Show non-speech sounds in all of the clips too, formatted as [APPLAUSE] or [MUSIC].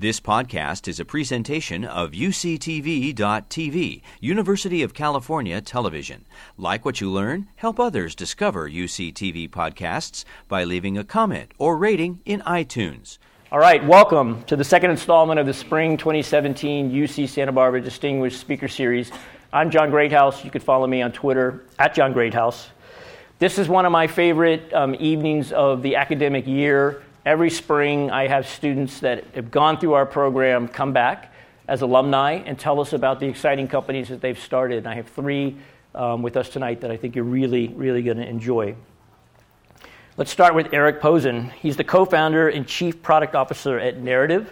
This podcast is a presentation of UCTV.tv, University of California Television. Like what you learn, help others discover UCTV podcasts by leaving a comment or rating in iTunes. All right, welcome to the second installment of the Spring 2017 UC Santa Barbara Distinguished Speaker Series. I'm John Greathouse. You can follow me on Twitter at John Greathouse. This is one of my favorite um, evenings of the academic year. Every spring, I have students that have gone through our program come back as alumni and tell us about the exciting companies that they've started. And I have three um, with us tonight that I think you're really, really going to enjoy. Let's start with Eric Posen. He's the co founder and chief product officer at Naritiv.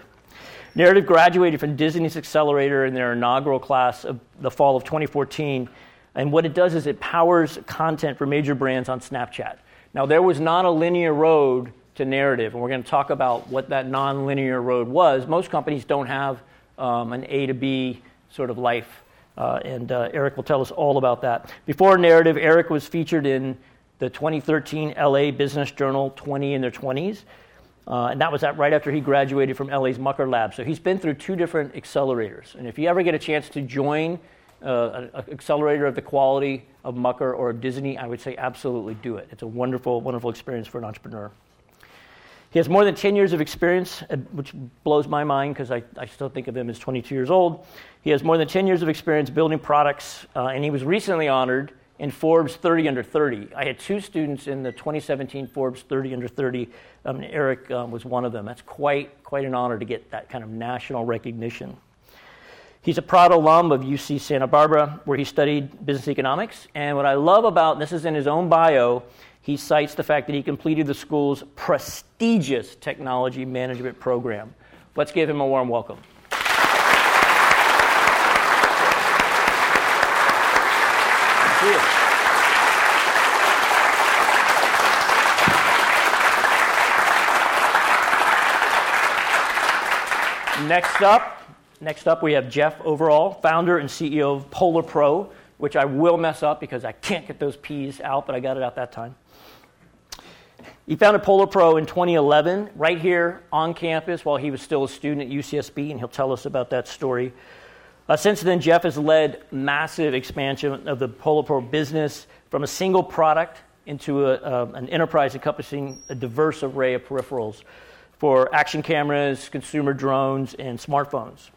Naritiv graduated from Disney's Accelerator in their inaugural class of the fall of 2014. And what it does is it powers content for major brands on Snapchat. Now, there was not a linear road to Naritiv. And we're going to talk about what that nonlinear road was. Most companies don't have um, an A to B sort of life. Uh, and uh, Eric will tell us all about that. Before Naritiv, Eric was featured in the 2013 LA Business Journal 20 in their 20s. Uh, and that was at, right after he graduated from LA's Mucker Lab. So he's been through two different accelerators. And if you ever get a chance to join uh, an accelerator of the quality of Mucker or of Disney, I would say absolutely do it. It's a wonderful, wonderful experience for an entrepreneur. He has more than 10 years of experience, uh, which blows my mind because I, I, still think of him as 22 years old. He has more than 10 years of experience building products, uh, and he was recently honored in Forbes 30 Under 30. I had two students in the 2017 Forbes 30 Under 30. Um, Eric um, was one of them. That's quite, quite an honor to get that kind of national recognition. He's a proud alum of UC Santa Barbara, where he studied business economics. And what I love about this is in his own bio he cites the fact that he completed the school's prestigious technology management program. Let's give him a warm welcome. Next up, next up we have Jeff Overall, founder and CEO of Polar Pro, which I will mess up because I can't get those P's out, but I got it out that time. He founded Polar Pro in 2011, right here on campus while he was still a student at UCSB, and he'll tell us about that story. Uh, since then, Jeff has led massive expansion of the Polar Pro business from a single product into a, uh, an enterprise encompassing a diverse array of peripherals for action cameras, consumer drones, and smartphones.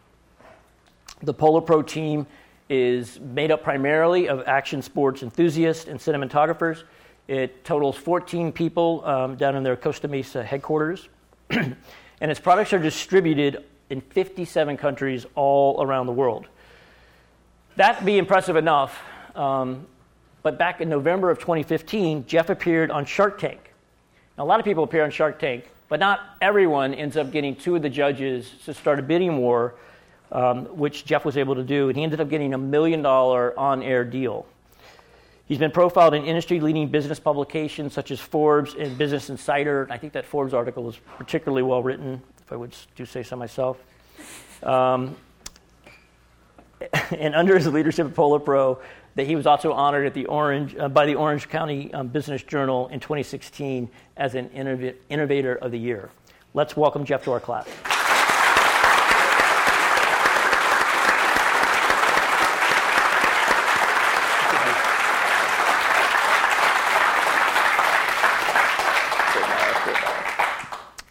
The Polar Pro team is made up primarily of action sports enthusiasts and cinematographers it totals 14 people um, down in their Costa Mesa headquarters. [CLEARS THROAT] and its products are distributed in 57 countries all around the world. That'd be impressive enough. Um, but back in November of 2015, Jeff appeared on Shark Tank. Now, a lot of people appear on Shark Tank, but not everyone ends up getting two of the judges to start a bidding war, um, which Jeff was able to do. And he ended up getting a million dollar on air deal. He's been profiled in industry leading business publications such as Forbes and Business Insider. I think that Forbes article is particularly well written, if I would do say so myself. Um, [LAUGHS] and under his leadership at Polar Pro, that he was also honored at the Orange, uh, by the Orange County um, Business Journal in 2016 as an Innovator of the Year. Let's welcome Jeff to our class.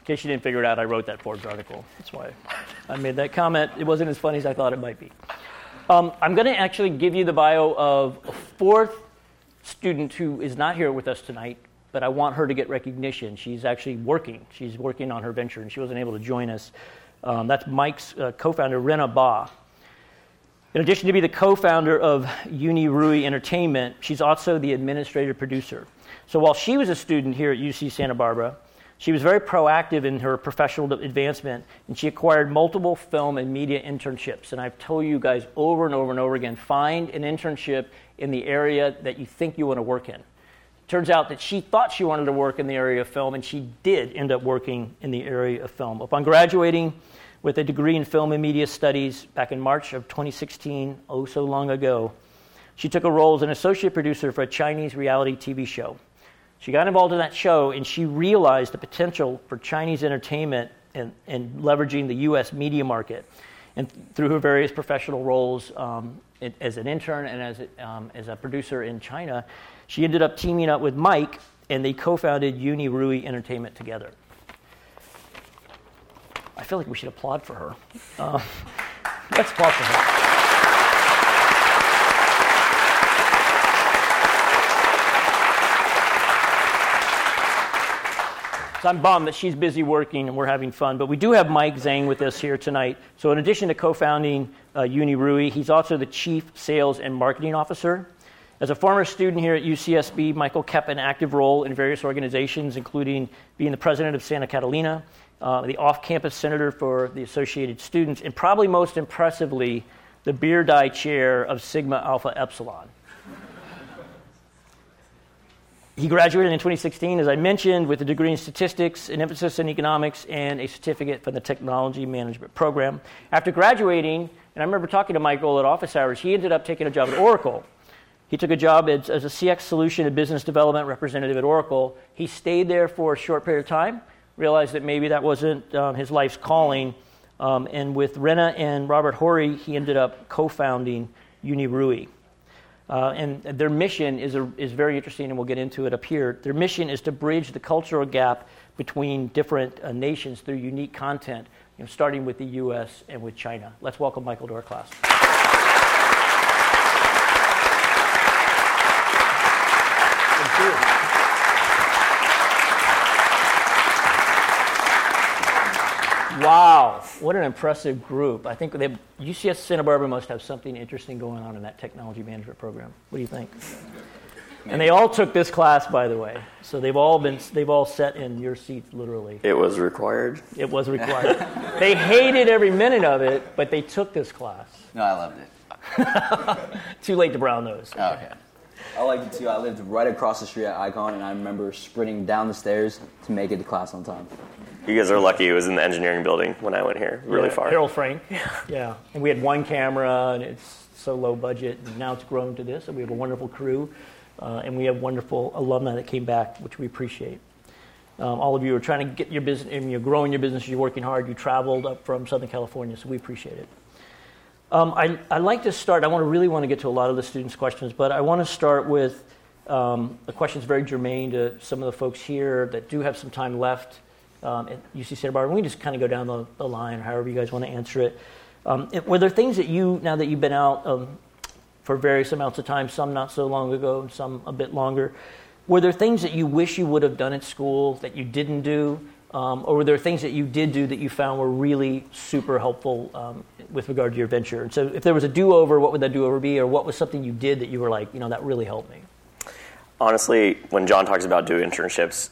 In case you didn't figure it out, I wrote that Forbes article. That's why I made that comment. It wasn't as funny as I thought it might be. Um, I'm going to actually give you the bio of a fourth student who is not here with us tonight, but I want her to get recognition. She's actually working. She's working on her venture, and she wasn't able to join us. Um, that's Mike's uh, co-founder, Rena Ba. In addition to be the co-founder of Unirui Entertainment, she's also the administrative producer. So while she was a student here at UC Santa Barbara, she was very proactive in her professional advancement, and she acquired multiple film and media internships. And I've told you guys over and over and over again find an internship in the area that you think you want to work in. Turns out that she thought she wanted to work in the area of film, and she did end up working in the area of film. Upon graduating with a degree in film and media studies back in March of 2016, oh so long ago, she took a role as an associate producer for a Chinese reality TV show. She got involved in that show and she realized the potential for Chinese entertainment and, and leveraging the U.S. media market. And through her various professional roles um, as an intern and as a, um, as a producer in China, she ended up teaming up with Mike, and they co-founded Unirui Entertainment together. I feel like we should applaud for her. Uh, [LAUGHS] let's applaud for her. So I'm bummed that she's busy working and we're having fun. But we do have Mike Zhang with us here tonight. So in addition to co-founding uh, UniRui, he's also the chief sales and marketing officer. As a former student here at UCSB, Michael kept an active role in various organizations, including being the president of Santa Catalina, uh, the off-campus senator for the Associated Students, and probably most impressively, the Beardy chair of Sigma Alpha Epsilon. He graduated in 2016, as I mentioned, with a degree in statistics, an emphasis in economics, and a certificate from the technology management program. After graduating, and I remember talking to Michael at office hours, he ended up taking a job at Oracle. He took a job as, as a CX solution and business development representative at Oracle. He stayed there for a short period of time, realized that maybe that wasn't um, his life's calling. Um, and with Rena and Robert Horry, he ended up co founding UniRui. Uh, and their mission is, a, is very interesting, and we'll get into it up here. Their mission is to bridge the cultural gap between different uh, nations through unique content, you know, starting with the U.S. and with China. Let's welcome Michael to our class. Thank you. Wow, what an impressive group. I think they, UCS Santa Barbara must have something interesting going on in that technology management program. What do you think? And they all took this class, by the way. So they've all been, they've all sat in your seats, literally. It was required. It was required. they hated every minute of it, but they took this class. No, I loved it. [LAUGHS] Too late to brown those. Oh, okay. I liked it too. I lived right across the street at Icon, and I remember sprinting down the stairs to make it to class on time. You guys are lucky it was in the engineering building when I went here, really yeah, far. Harold Frank. [LAUGHS] Yeah. yeah. And we had one camera, and it's so low budget. And now it's grown to this, and we have a wonderful crew. Uh, and we have wonderful alumni that came back, which we appreciate. Um, all of you are trying to get your business, and you're growing your business, you're working hard. You traveled up from Southern California, so we appreciate it. Um, I, I like to start, I want to really want to get to a lot of the students' questions, but I want to start with um, a question that's very germane to some of the folks here that do have some time left um, at UC Santa Barbara. We just kind of go down the, the, line, however you guys want to answer it. Um, it. Were there things that you, now that you've been out um, for various amounts of time, some not so long ago, and some a bit longer, were there things that you wish you would have done at school that you didn't do? Um, or were there things that you did do that you found were really super helpful um, with regard to your venture? And so, if there was a do over, what would that do over be? Or what was something you did that you were like, you know, that really helped me? Honestly, when John talks about doing internships,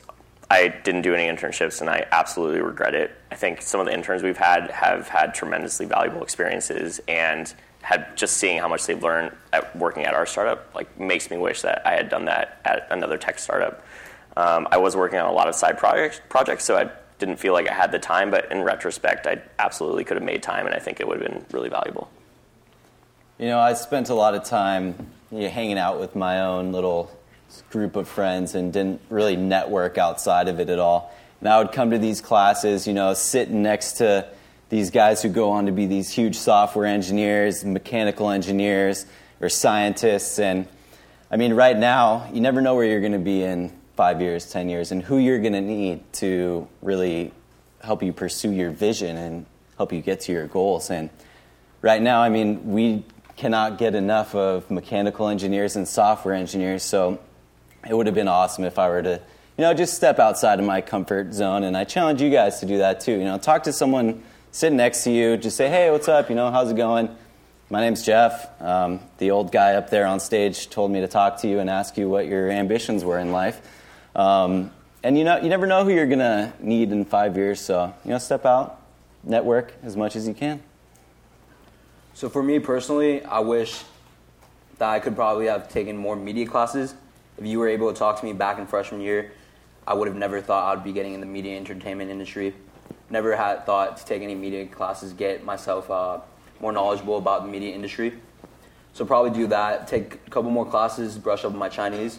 I didn't do any internships and I absolutely regret it. I think some of the interns we've had have had tremendously valuable experiences and had just seeing how much they've learned at working at our startup like makes me wish that I had done that at another tech startup. Um, I was working on a lot of side projects, projects, so I didn't feel like I had the time, but in retrospect, I absolutely could have made time and I think it would have been really valuable. You know, I spent a lot of time you know, hanging out with my own little group of friends and didn't really network outside of it at all. And I would come to these classes, you know, sitting next to these guys who go on to be these huge software engineers, mechanical engineers, or scientists. And I mean, right now, you never know where you're going to be in five years, 10 years, and who you're going to need to really help you pursue your vision and help you get to your goals. And right now, I mean, we cannot get enough of mechanical engineers and software engineers. So it would have been awesome if I were to, you know, just step outside of my comfort zone. And I challenge you guys to do that too. You know, talk to someone sitting next to you. Just say, hey, what's up? You know, how's it going? My name's Jeff. Um, the old guy up there on stage told me to talk to you and ask you what your ambitions were in life. Um, and you know, you never know who you're gonna need in five years. So you know, step out, network as much as you can. So for me personally, I wish that I could probably have taken more media classes if you were able to talk to me back in freshman year, I would have never thought I'd be getting in the media entertainment industry. Never had thought to take any media classes, get myself uh, more knowledgeable about the media industry. So probably do that, take a couple more classes, brush up on my Chinese.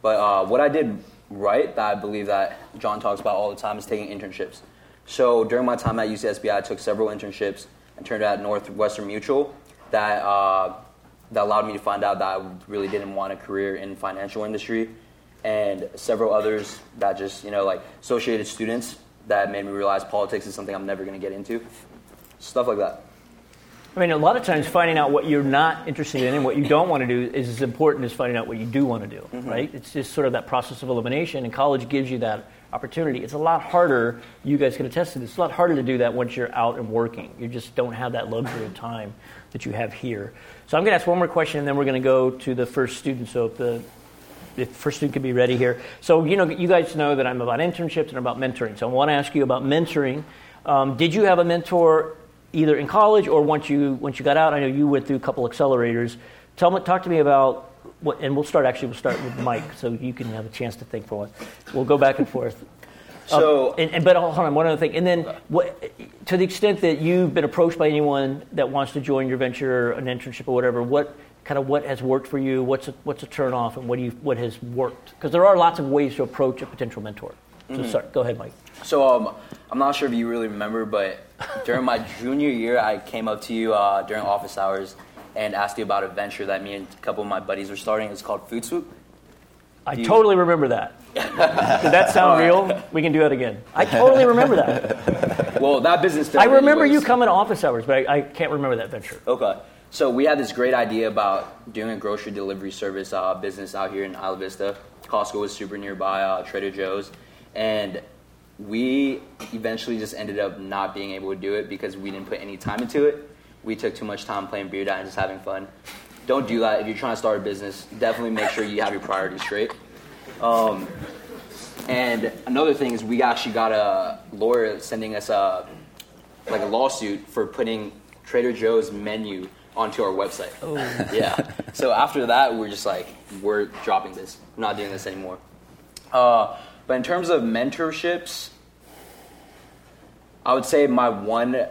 But uh, what I did right that I believe that John talks about all the time is taking internships. So during my time at UCSB, I took several internships and turned out at Northwestern Mutual that uh, that allowed me to find out that I really didn't want a career in financial industry, and several others that just you know like associated students that made me realize politics is something I'm never going to get into. Stuff like that. I mean, a lot of times finding out what you're not interested in and what you don't want to do is as important as finding out what you do want to do, mm-hmm. right? It's just sort of that process of elimination, and college gives you that opportunity. It's a lot harder, you guys can attest to this, it's a lot harder to do that once you're out and working. You just don't have that luxury of time that you have here. So I'm going to ask one more question, and then we're going to go to the first student. So if the if first student could be ready here. So you know, you guys know that I'm about internships and about mentoring. So I want to ask you about mentoring. Um, did you have a mentor either in college or once you once you got out? I know you went through a couple accelerators. Tell me, talk to me about what, and we'll start actually. We'll start with Mike, so you can have a chance to think for once. We'll go back and forth. [LAUGHS] So, um, and, and, but hold on, one other thing, and then what, to the extent that you've been approached by anyone that wants to join your venture, an internship or whatever, what kind of what has worked for you? What's a, what's a turn off, and what do you what has worked? Because there are lots of ways to approach a potential mentor. So mm-hmm. start, go ahead, Mike. So um, I'm not sure if you really remember, but during my [LAUGHS] junior year, I came up to you uh, during office hours and asked you about a venture that me and a couple of my buddies were starting. It's called Food Swoop. I totally remember that. [LAUGHS] Did that sound right. real? We can do that again. I totally remember that. [LAUGHS] well, that business. I remember was... you coming to office hours, but I, I, can't remember that venture. Okay. So we had this great idea about doing a grocery delivery service uh, business out here in Isla Vista. Costco was super nearby, uh, Trader Joe's, and we eventually just ended up not being able to do it because we didn't put any time into it. We took too much time playing beer and just having fun. Don't do that if you're trying to start a business. Definitely make sure you have your priorities straight. Um, and another thing is we actually got a lawyer sending us a like a lawsuit for putting Trader Joe's menu onto our website. Oh. [LAUGHS] Yeah. So after that, we're just like, we're dropping this. We're not doing this anymore. Uh, but in terms of mentorships, I would say my one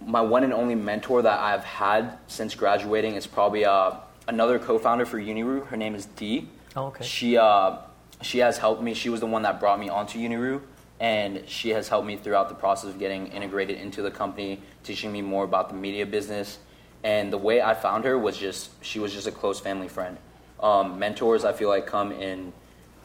my one and only mentor that I've had since graduating is probably uh, another co-founder for Unirui. Her name is Dee. Oh, okay. She uh, she has helped me. She was the one that brought me onto Unirui, and she has helped me throughout the process of getting integrated into the company, teaching me more about the media business. And the way I found her was just she was just a close family friend. Um, mentors, I feel like, come in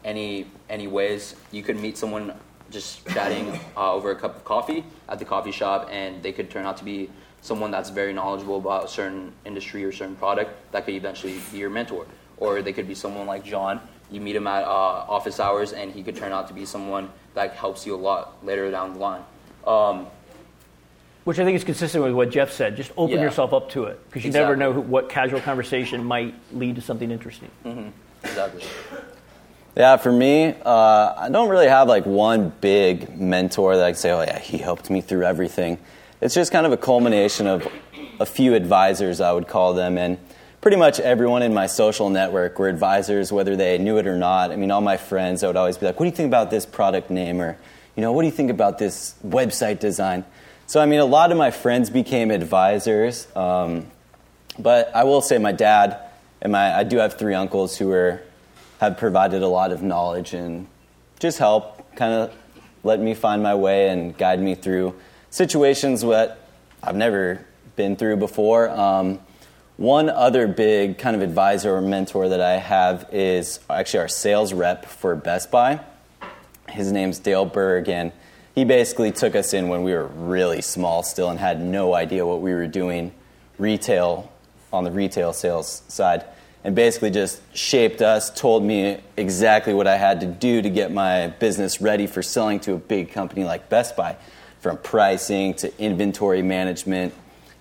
any any ways. You could meet someone just chatting [LAUGHS] uh, over a cup of coffee at the coffee shop, and they could turn out to be someone that's very knowledgeable about a certain industry or certain product that could eventually be your mentor. Or they could be someone like John. You meet him at uh, office hours, and he could turn out to be someone that helps you a lot later down the line. Um, which I think is consistent with what Jeff said. Just open yeah. yourself up to it because you exactly. never know who, what casual conversation might lead to something interesting. Mm-hmm. Exactly. Yeah, for me, uh, I don't really have like one big mentor that I can say, oh, yeah, he helped me through everything. It's just kind of a culmination of a few advisors, I would call them. And pretty much everyone in my social network were advisors, whether they knew it or not. I mean, all my friends, I would always be like, what do you think about this product name? Or, you know, what do you think about this website design? So, I mean, a lot of my friends became advisors. Um, but I will say my dad and my, I do have three uncles who were have provided a lot of knowledge and just help kind of let me find my way and guide me through situations that I've never been through before. Um, one other big kind of advisor or mentor that I have is actually our sales rep for Best Buy. His name's Dale Berg, and he basically took us in when we were really small still and had no idea what we were doing retail on the retail sales side and basically just shaped us, told me exactly what I had to do to get my business ready for selling to a big company like Best Buy, from pricing to inventory management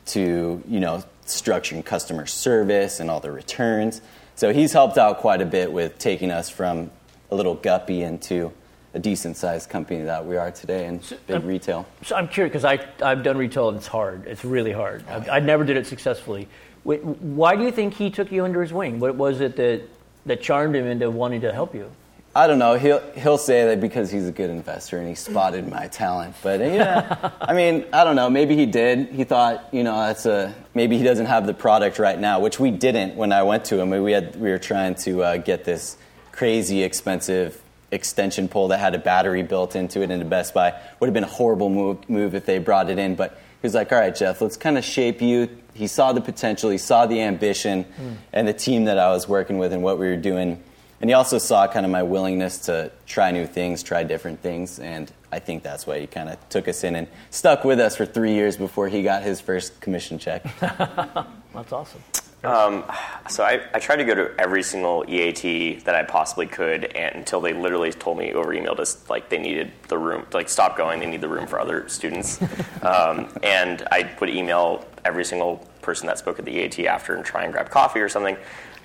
to, you know, structuring customer service and all the returns. So he's helped out quite a bit with taking us from a little guppy into a decent sized company that we are today in so, big uh, retail. So I'm curious because I've done retail and it's hard. It's really hard. I, I never did it successfully. Why do you think he took you under his wing? What was it that, that charmed him into wanting to help you? I don't know. He'll he'll say that because he's a good investor and he spotted my talent. But yeah, [LAUGHS] I mean, I don't know. Maybe he did. He thought, you know, that's a maybe he doesn't have the product right now, which we didn't when I went to him. We had we were trying to uh, get this crazy expensive extension pole that had a battery built into it into Best Buy. Would have been a horrible move, move if they brought it in, but he was like, all right, Jeff, let's kind of shape you. He saw the potential, he saw the ambition, mm. and the team that I was working with and what we were doing. And he also saw kind of my willingness to try new things, try different things, and I think that's why he kind of took us in and stuck with us for three years before he got his first commission check. [LAUGHS] that's awesome. Um, so I, I, tried to go to every single EAT that I possibly could, and, until they literally told me over email just like they needed the room, like stop going, they need the room for other students. [LAUGHS] um, and I would email every single person that spoke at the EAT after and try and grab coffee or something.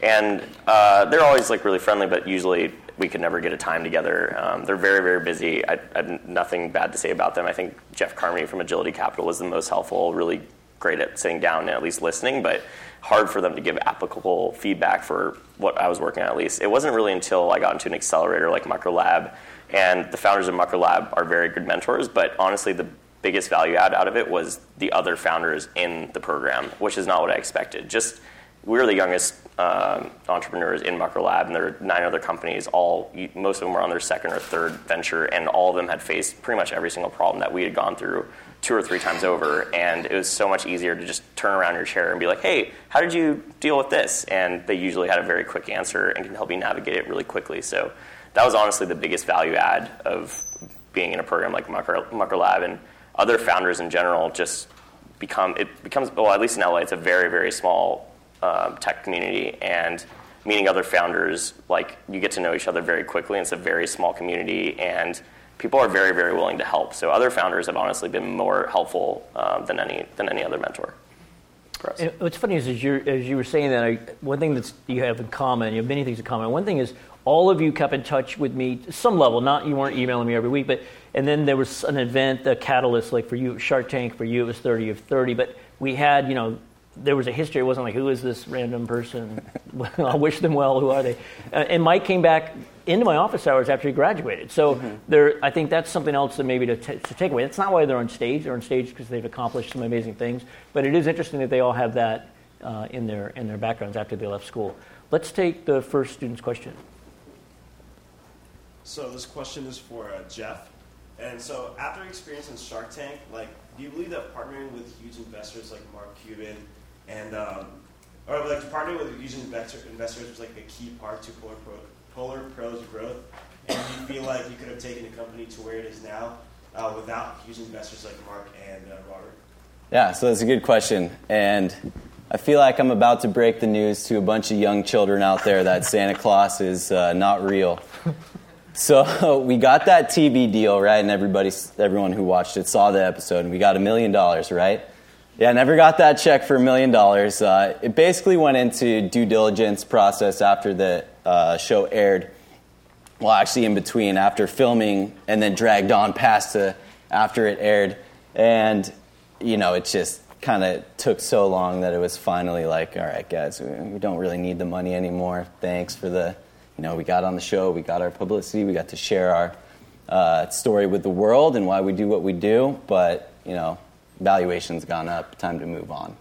And uh, they're always like really friendly, but usually we could never get a time together. Um, they're very, very busy. I, I, have nothing bad to say about them. I think Jeff Carmody from Agility Capital was the most helpful, really great at sitting down and at least listening, but hard for them to give applicable feedback for what I was working on at least. It wasn't really until I got into an accelerator like Mucker Lab, and the founders of Mucker Lab are very good mentors, but honestly, the biggest value add out of it was the other founders in the program, which is not what I expected. Just we were the youngest um, entrepreneurs in Mucker Lab, and there are nine other companies. All most of them were on their second or third venture, and all of them had faced pretty much every single problem that we had gone through two or three times over. And it was so much easier to just turn around your chair and be like, "Hey, how did you deal with this?" And they usually had a very quick answer and can help you navigate it really quickly. So that was honestly the biggest value add of being in a program like Mucker, Mucker Lab, and other founders in general just become it becomes well at least in LA it's a very very small uh, tech community and meeting other founders, like you get to know each other very quickly. It's a very small community, and people are very, very willing to help. So other founders have honestly been more helpful uh, than any than any other mentor. what's funny is, as, as you were saying that, I, one thing that you have in common, you have many things in common. One thing is all of you kept in touch with me to some level. Not you weren't emailing me every week, but and then there was an event, the catalyst, like for you, Shark Tank. For you, it was thirty of thirty. But we had, you know, there was a history. It wasn't like, who is this random person? [LAUGHS] I wish them well. Who are they? Uh, and Mike came back into my office hours after he graduated. So mm-hmm. there, I think that's something else that maybe to, t- to take away. That's not why they're on stage. They're on stage because they've accomplished some amazing things. But it is interesting that they all have that uh, in their in their backgrounds after they left school. Let's take the first student's question. So this question is for uh, Jeff. And so after experience in Shark Tank, like, do you believe that partnering with huge investors like Mark Cuban and um, or like partnering with using investor, investors was like a key part to Polar, Pro, Polar Pro's growth. And you feel like you could have taken the company to where it is now uh, without using investors like Mark and uh, Robert? Yeah, so that's a good question. And I feel like I'm about to break the news to a bunch of young children out there that Santa Claus is uh, not real. So [LAUGHS] we got that TV deal, right? And everybody, everyone who watched it saw the episode, and we got a million dollars, right? Yeah, never got that check for a million dollars. Uh, it basically went into due diligence process after the uh, show aired. Well, actually, in between, after filming, and then dragged on past to after it aired. And, you know, it just kind of took so long that it was finally like, all right, guys, we don't really need the money anymore. Thanks for the, you know, we got on the show, we got our publicity, we got to share our uh, story with the world and why we do what we do. But, you know, valuation's gone up, time to move on.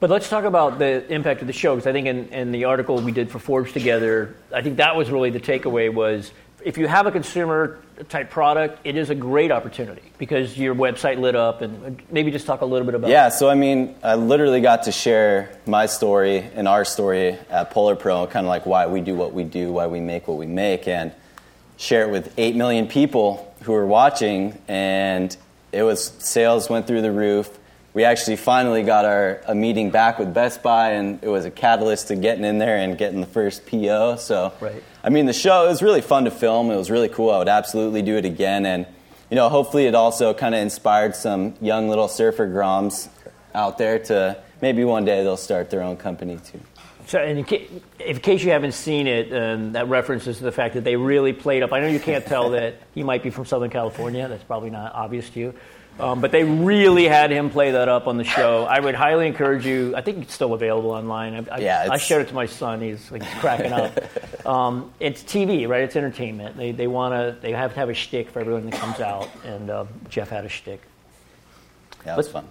But let's talk about the impact of the show because I think in, in, the article we did for Forbes together, I think that was really the takeaway was if you have a consumer type product, it is a great opportunity because your website lit up and maybe just talk a little bit about Yeah, so I mean, I literally got to share my story and our story at Polar Pro, kind of like why we do what we do, why we make what we make and share it with 8 million people who are watching and it was sales went through the roof. We actually finally got our a meeting back with Best Buy, and it was a catalyst to getting in there and getting the first PO. So, right. I mean, the show it was really fun to film. It was really cool. I would absolutely do it again, and you know, hopefully, it also kind of inspired some young little surfer groms out there to maybe one day they'll start their own company too. So, in, case, in case you haven't seen it, um, that references to the fact that they really played up. I know you can't tell that he might be from Southern California. That's probably not obvious to you. Um, but they really had him play that up on the show. I would highly encourage you. I think it's still available online. I, yeah, I, I shared it to my son. He's like cracking up. [LAUGHS] Um, it's TV, right? It's entertainment. They they want to. They have to have a shtick for everyone that comes out, and uh, Jeff had a shtick. Yeah, was fun.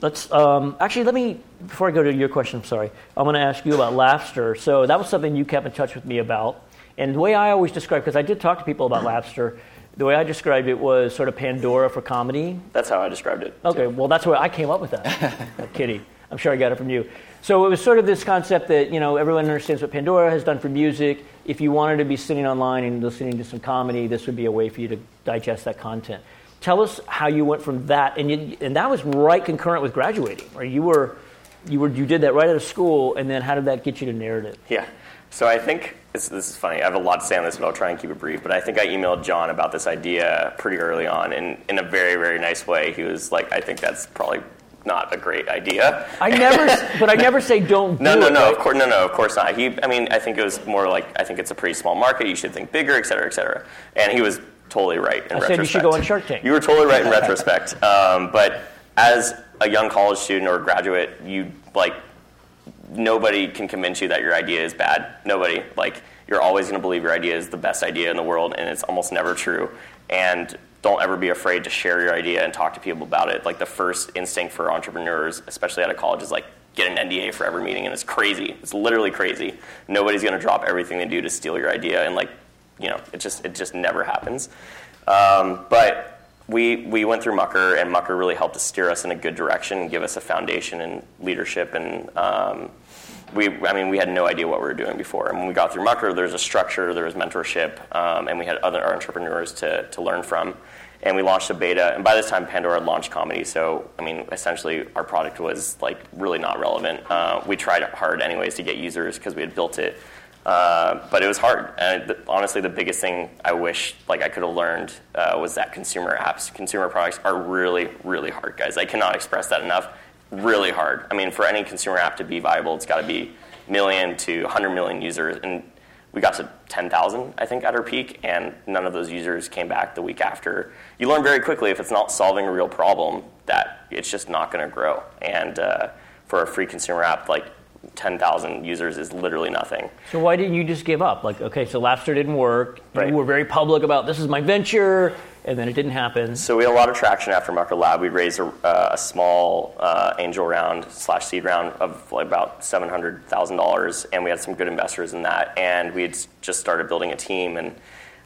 Let's um, actually let me before I go to your question. I'm sorry. I'm going to ask you about Laughster. So that was something you kept in touch with me about, And the way I always describe, because I did talk to people about Laughster, the way I described it was sort of Pandora for comedy. That's how I described it. Okay, well, that's where I came up with that. I'm. I'm sure I got it from you. So it was sort of this concept that you know everyone understands what Pandora has done for music. If you wanted to be sitting online and listening to some comedy, this would be a way for you to digest that content. Tell us how you went from that, and you, and that was right concurrent with graduating, right? You were, you were, you did that right out of school, and then how did that get you to Naritiv? Yeah. So I think this, this, is funny. I have a lot to say on this, but I'll try and keep it brief. But I think I emailed John about this idea pretty early on, and in a very, very nice way. He was like, "I think that's probably not a great idea." I never, [LAUGHS] but I never say don't. No, do no, it, no. right? Of course, no, no. Of course not. He, I mean, I think it was more like I think it's a pretty small market. You should think bigger, et cetera, et cetera. And he was totally right. In I retrospect. said you should go on Shark Tank. You were totally right in [LAUGHS] retrospect. Um, but as a young college student or graduate, you like nobody can convince you that your idea is bad. Nobody. Like you're always going to believe your idea is the best idea in the world, and it's almost never true. And don't ever be afraid to share your idea and talk to people about it. Like the first instinct for entrepreneurs, especially out of college, is like get an NDA for every meeting, and it's crazy. It's literally crazy. Nobody's going to drop everything they do to steal your idea, and like you know, it just it just never happens. Um, but we we went through Mucker, and Mucker really helped to steer us in a good direction and give us a foundation and leadership. And um, we, I mean, we had no idea what we were doing before. And when we got through Mucker, there was a structure, there was mentorship, um, and we had other entrepreneurs to to learn from. And we launched a beta, and by this time, Pandora had launched comedy. So, I mean, essentially, our product was like really not relevant. Uh, we tried hard, anyways, to get users because we had built it. Uh, but it was hard. And th- honestly, the biggest thing I wish like I could have learned uh, was that consumer apps, consumer products are really, really hard, guys. I cannot express that enough. Really hard. I mean, for any consumer app to be viable, it's got to be million to 100 million users, and we got to 10,000, I think, at our peak, and none of those users came back the week after. You learn very quickly if it's not solving a real problem that it's just not going to grow. And uh, for a free consumer app, like 10,000 users is literally nothing. So why didn't you just give up? Like, okay, so Laughster didn't work. Right. You were very public about this is my venture, and then it didn't happen. So we had a lot of traction after Mucker Lab. We raised a, uh, a small uh, angel round slash seed round of like about seven hundred thousand dollars, and we had some good investors in that. And we had just started building a team, and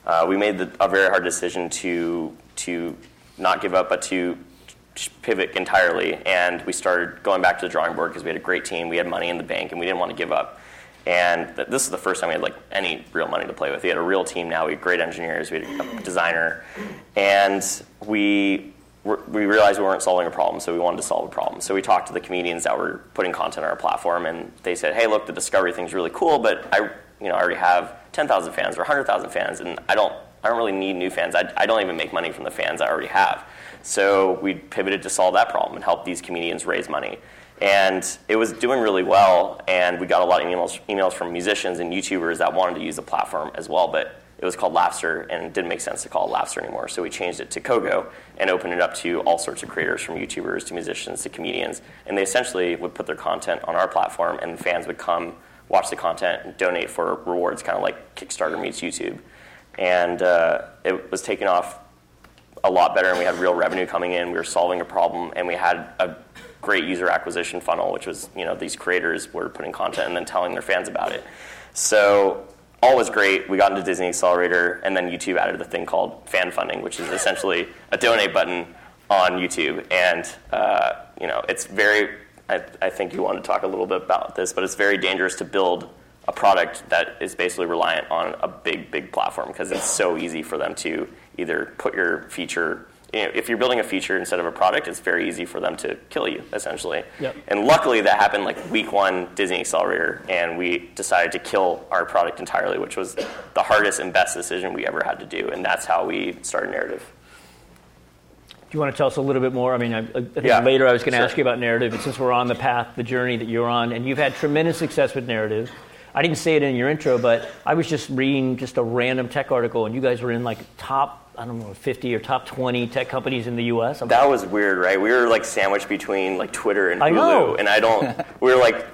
uh, we made the, a very hard decision to to not give up, but to pivot entirely. And we started going back to the drawing board because we had a great team, we had money in the bank, and we didn't want to give up. And th- this is the first time we had like any real money to play with. We had a real team now. We had great engineers. We had a designer, and we we realized we weren't solving a problem, so we wanted to solve a problem. So we talked to the comedians that were putting content on our platform, and they said, "Hey, look, the discovery thing's really cool, but I, you know, I already have 10,000 fans or 100,000 fans, and I don't, I don't really need new fans. I, I don't even make money from the fans I already have." So we pivoted to solve that problem and help these comedians raise money. And it was doing really well, and we got a lot of emails, emails from musicians and YouTubers that wanted to use the platform as well, but it was called Laughster, and it didn't make sense to call it Laughster anymore. So we changed it to Kogo and opened it up to all sorts of creators, from YouTubers to musicians to comedians. And they essentially would put their content on our platform, and fans would come watch the content and donate for rewards, kind of like Kickstarter meets YouTube. And uh, it was taking off a lot better and we had real revenue coming in. We were solving a problem and we had a great user acquisition funnel, which was, you know, these creators were putting content and then telling their fans about it. So all was great. We got into Disney Accelerator and then YouTube added the thing called fan funding, which is essentially a donate button on YouTube. And, uh, you know, it's very, I, I think you want to talk a little bit about this, but it's very dangerous to build a product that is basically reliant on a big, big platform because it's so easy for them to either put your feature. You know, if you're building a feature instead of a product, it's very easy for them to kill you, essentially. Yep. And luckily, that happened like week one Disney Accelerator, and we decided to kill our product entirely, which was the hardest and best decision we ever had to do, and that's how we started Naritiv. Do you want to tell us a little bit more? I mean, I, I think Yeah, later I was going to sure. ask you about Naritiv, but since we're on the path, the journey that you're on, and you've had tremendous success with Naritiv. I didn't say it in your intro, but I was just reading just a random tech article, and you guys were in like top, I don't know, 50 or top 20 tech companies in the U.S. I'm That was weird, right? We were like sandwiched between like Twitter and I Hulu, know. and I don't. [LAUGHS] we were like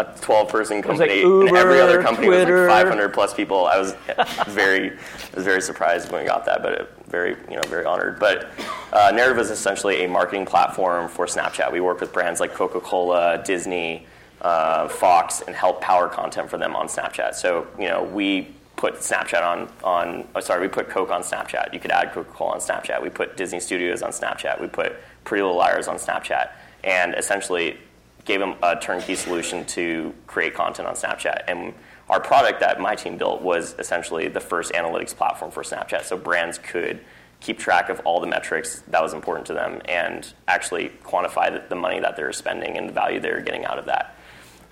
a 12 person company, like and every other company Twitter. was like 500 plus people. I was [LAUGHS] very, I was very surprised when we got that, but it, very, you know, very honored. But uh, Naritiv is essentially a marketing platform for Snapchat. We work with brands like Coca-Cola, Disney, uh, Fox, and help power content for them on Snapchat. So you know, we put Snapchat on on. Oh, sorry, we put Coke on Snapchat. You could add Coca Cola on Snapchat. We put Disney Studios on Snapchat. We put Pretty Little Liars on Snapchat, and essentially gave them a turnkey solution to create content on Snapchat. And our product that my team built was essentially the first analytics platform for Snapchat, so brands could keep track of all the metrics that was important to them and actually quantify the, the money that they're spending and the value they're getting out of that.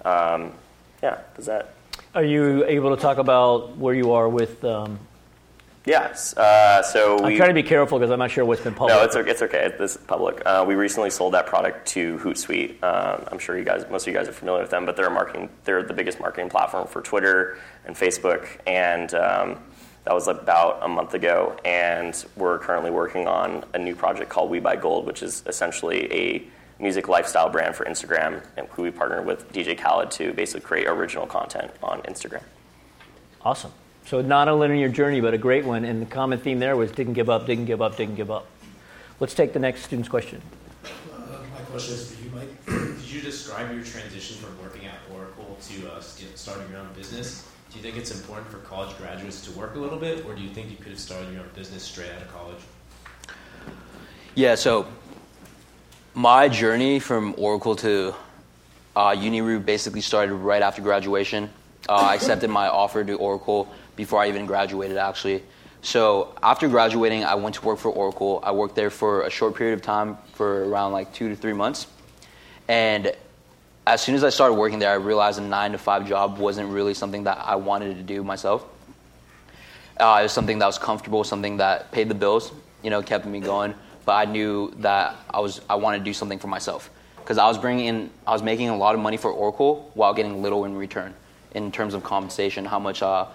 Um, yeah, does that? Are you able to talk about where you are with? Um, Yes. Uh, so I'm we, trying to be careful because I'm not sure what's been public. No, it's okay. It's okay. This is public. Uh, we recently sold that product to Hootsuite. Um, I'm sure you guys, most of you guys are familiar with them, but they're a marketing. They're the biggest marketing platform for Twitter and Facebook, and um, that was about a month ago. And we're currently working on a new project called We Buy Gold, which is essentially a music lifestyle brand for Instagram, and who we partnered with DJ Khaled to basically create original content on Instagram. Awesome. So not a linear journey, but a great one. And the common theme there was didn't give up, didn't give up, didn't give up. Let's take the next student's question. Uh, my question is for you, Mike. [CLEARS THROAT] Could you describe your transition from working at Oracle to uh, starting your own business? Do you think it's important for college graduates to work a little bit, or do you think you could have started your own business straight out of college? Yeah, so my journey from Oracle to uh, Unirui basically started right after graduation. Uh, I accepted my offer to Oracle before I even graduated, actually. So after graduating, I went to work for Oracle. I worked there for a short period of time, for around like two to three months. And as soon as I started working there, I realized a nine to five job wasn't really something that I wanted to do myself. Uh, it was something that was comfortable, something that paid the bills, you know, kept me going. But I knew that I was I wanted to do something for myself because I was bringing in, I was making a lot of money for Oracle while getting little in return in terms of compensation, how much uh,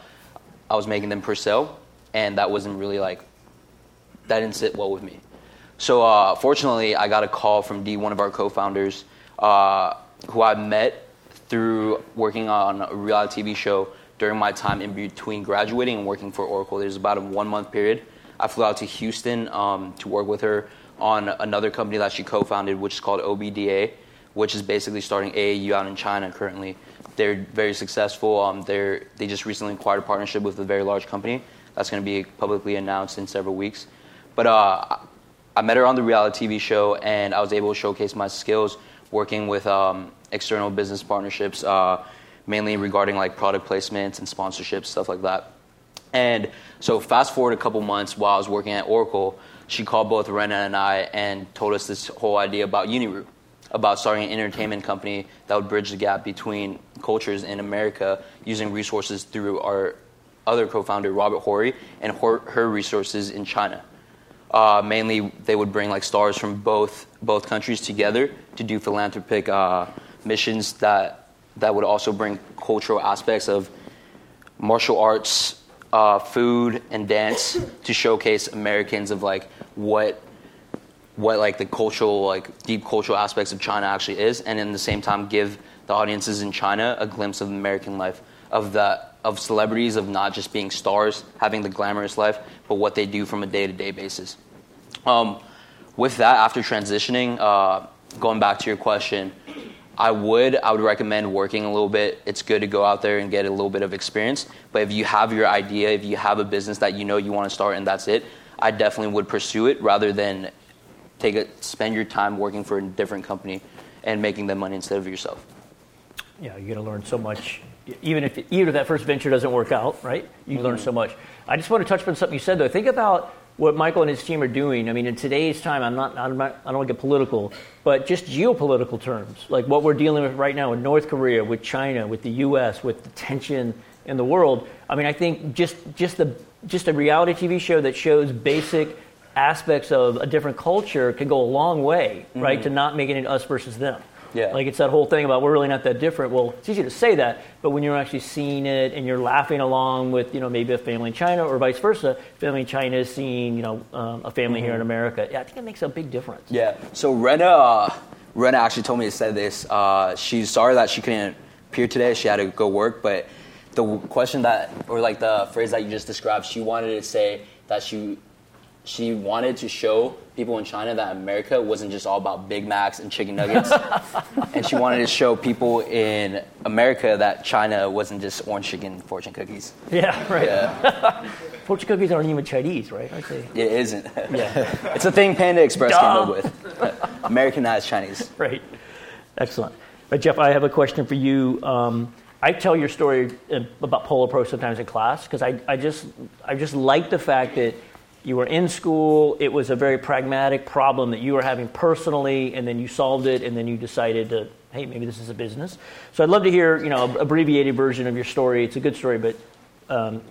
I was making them per sale, and that wasn't really like that didn't sit well with me. So uh, fortunately, I got a call from D, one of our co-founders, uh, who I met through working on a reality TV show during my time in between graduating and working for Oracle. There's about a one month period. I flew out to Houston um, to work with her on another company that she co-founded, which is called OBDA, which is basically starting AAU out in China currently. They're very successful. Um, they're, they just recently acquired a partnership with a very large company that's going to be publicly announced in several weeks. But uh, I met her on the reality TV show, and I was able to showcase my skills working with um, external business partnerships, uh, mainly regarding like product placements and sponsorships, stuff like that. And so, fast forward a couple months while I was working at Oracle, she called both Rena and I and told us this whole idea about Unirui, about starting an entertainment company that would bridge the gap between cultures in America using resources through our other co-founder Robert Horry and her, her resources in China. Uh, mainly, they would bring like stars from both both countries together to do philanthropic uh, missions that that would also bring cultural aspects of martial arts, uh, food, and dance to showcase Americans of like what what like the cultural like deep cultural aspects of China actually is, and in the same time give the audiences in China a glimpse of American life of the of celebrities of not just being stars, having the glamorous life, but what they do from a day to day basis. Um, with that, after transitioning, uh, going back to your question, I would I would recommend working a little bit. It's good to go out there and get a little bit of experience. But if you have your idea, if you have a business that you know you want to start and that's it, I definitely would pursue it rather than take it spend your time working for a different company and making them money instead of yourself. Yeah, you're going to learn so much. Even if even if that first venture doesn't work out, right? You learn mm-hmm. so much. I just want to touch on something you said though. Think about what Michael and his team are doing. I mean, in today's time, I'm not, I'm not I don't want to get political, but just geopolitical terms, like what we're dealing with right now with North Korea, with China, with the U.S., with the tension in the world. I mean, I think just just the just a reality TV show that shows basic aspects of a different culture can go a long way, right, mm-hmm. to not making it us versus them. Yeah. Like it's that whole thing about we're really not that different. Well, it's easy to say that, but when you're actually seeing it and you're laughing along with, you know, maybe a family in China or vice versa, family in China is seeing, you know, um, a family here in America. Yeah, I think it makes a big difference. Yeah. So Rena, Rena actually told me to say this. Uh, she's sorry that she couldn't appear today. She had to go work, but the question that, or like the phrase that you just described, she wanted to say that she she wanted to show people in China that America wasn't just all about Big Macs and chicken nuggets, [LAUGHS] and she wanted to show people in America that China wasn't just orange chicken fortune cookies. Yeah, right. Yeah, [LAUGHS] Fortune cookies aren't even Chinese, right? Aren't they? it isn't. Yeah, [LAUGHS] it's a thing Panda Express came up with. Americanized Chinese. right. Excellent. But Jeff, I have a question for you. Um, I tell your story about Polar Pro sometimes in class because I, I just I just like the fact that you were in school. It was a very pragmatic problem that you were having personally, and then you solved it, and then you decided to hey maybe this is a business. So I'd love to hear you know an abbreviated version of your story. It's a good story, but um,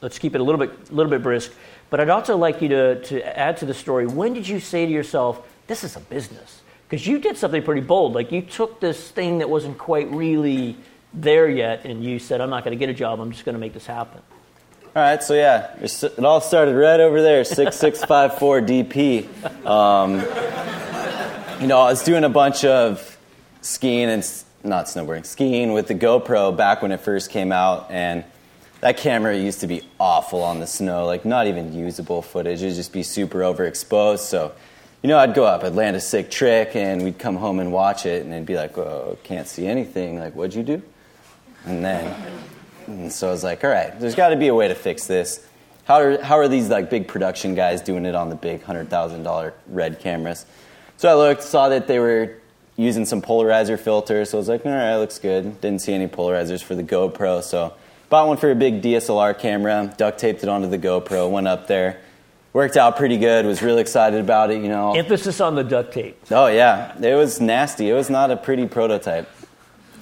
let's keep it a little bit little bit brisk. But I'd also like you to to add to the story. When did you say to yourself, "This is a business"? Because you did something pretty bold. Like you took this thing that wasn't quite really there yet, and you said, "I'm not going to get a job. I'm just going to make this happen." All right, so yeah, it all started right over there, 6654 [LAUGHS] DP. Um, you know, I was doing a bunch of skiing and not snowboarding, skiing with the GoPro back when it first came out, and that camera used to be awful on the snow, like not even usable footage. It'd just be super overexposed. So, you know, I'd go up, I'd land a sick trick, and we'd come home and watch it, and it'd be like, "Oh, can't see anything." Like, what'd you do? And then and so I was like, all right, there's got to be a way to fix this. How are, how are these like big production guys doing it on the big hundred thousand dollar red cameras? So I looked, saw that they were using some polarizer filters. So I was like, all right, looks good. Didn't see any polarizers for the GoPro, so bought one for a big DSLR camera, duct taped it onto the GoPro, went up there, worked out pretty good. Was really excited about it, you know. Emphasis on the duct tape. Oh yeah, it was nasty. It was not a pretty prototype.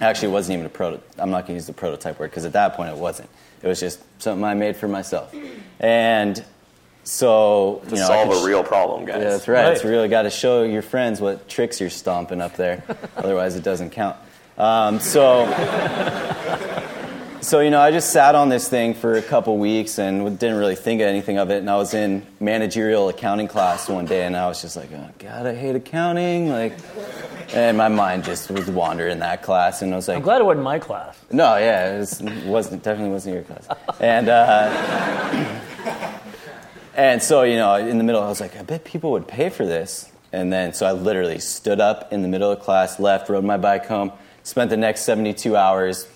Actually, it wasn't even a proto. I'm not going to use the prototype word because at that point it wasn't. It was just something I made for myself. And so To you know, solve could a sh- real problem, guys. Yeah, that's right. It's really got to show your friends what tricks you're stomping up there. [LAUGHS] Otherwise, it doesn't count. Um, so, [LAUGHS] so you know, I just sat on this thing for a couple weeks and didn't really think of anything of it. And I was in managerial accounting class one day, and I was just like, "Oh God, I hate accounting!" Like, and my mind just was wandering in that class, and I was like, I'm glad it wasn't my class. no, yeah, it was, wasn't definitely wasn't your class. And uh, [COUGHS] and so you know, in the middle, I was like, I bet people would pay for this. And then so I literally stood up in the middle of class, left, rode my bike home, spent the next 72 hours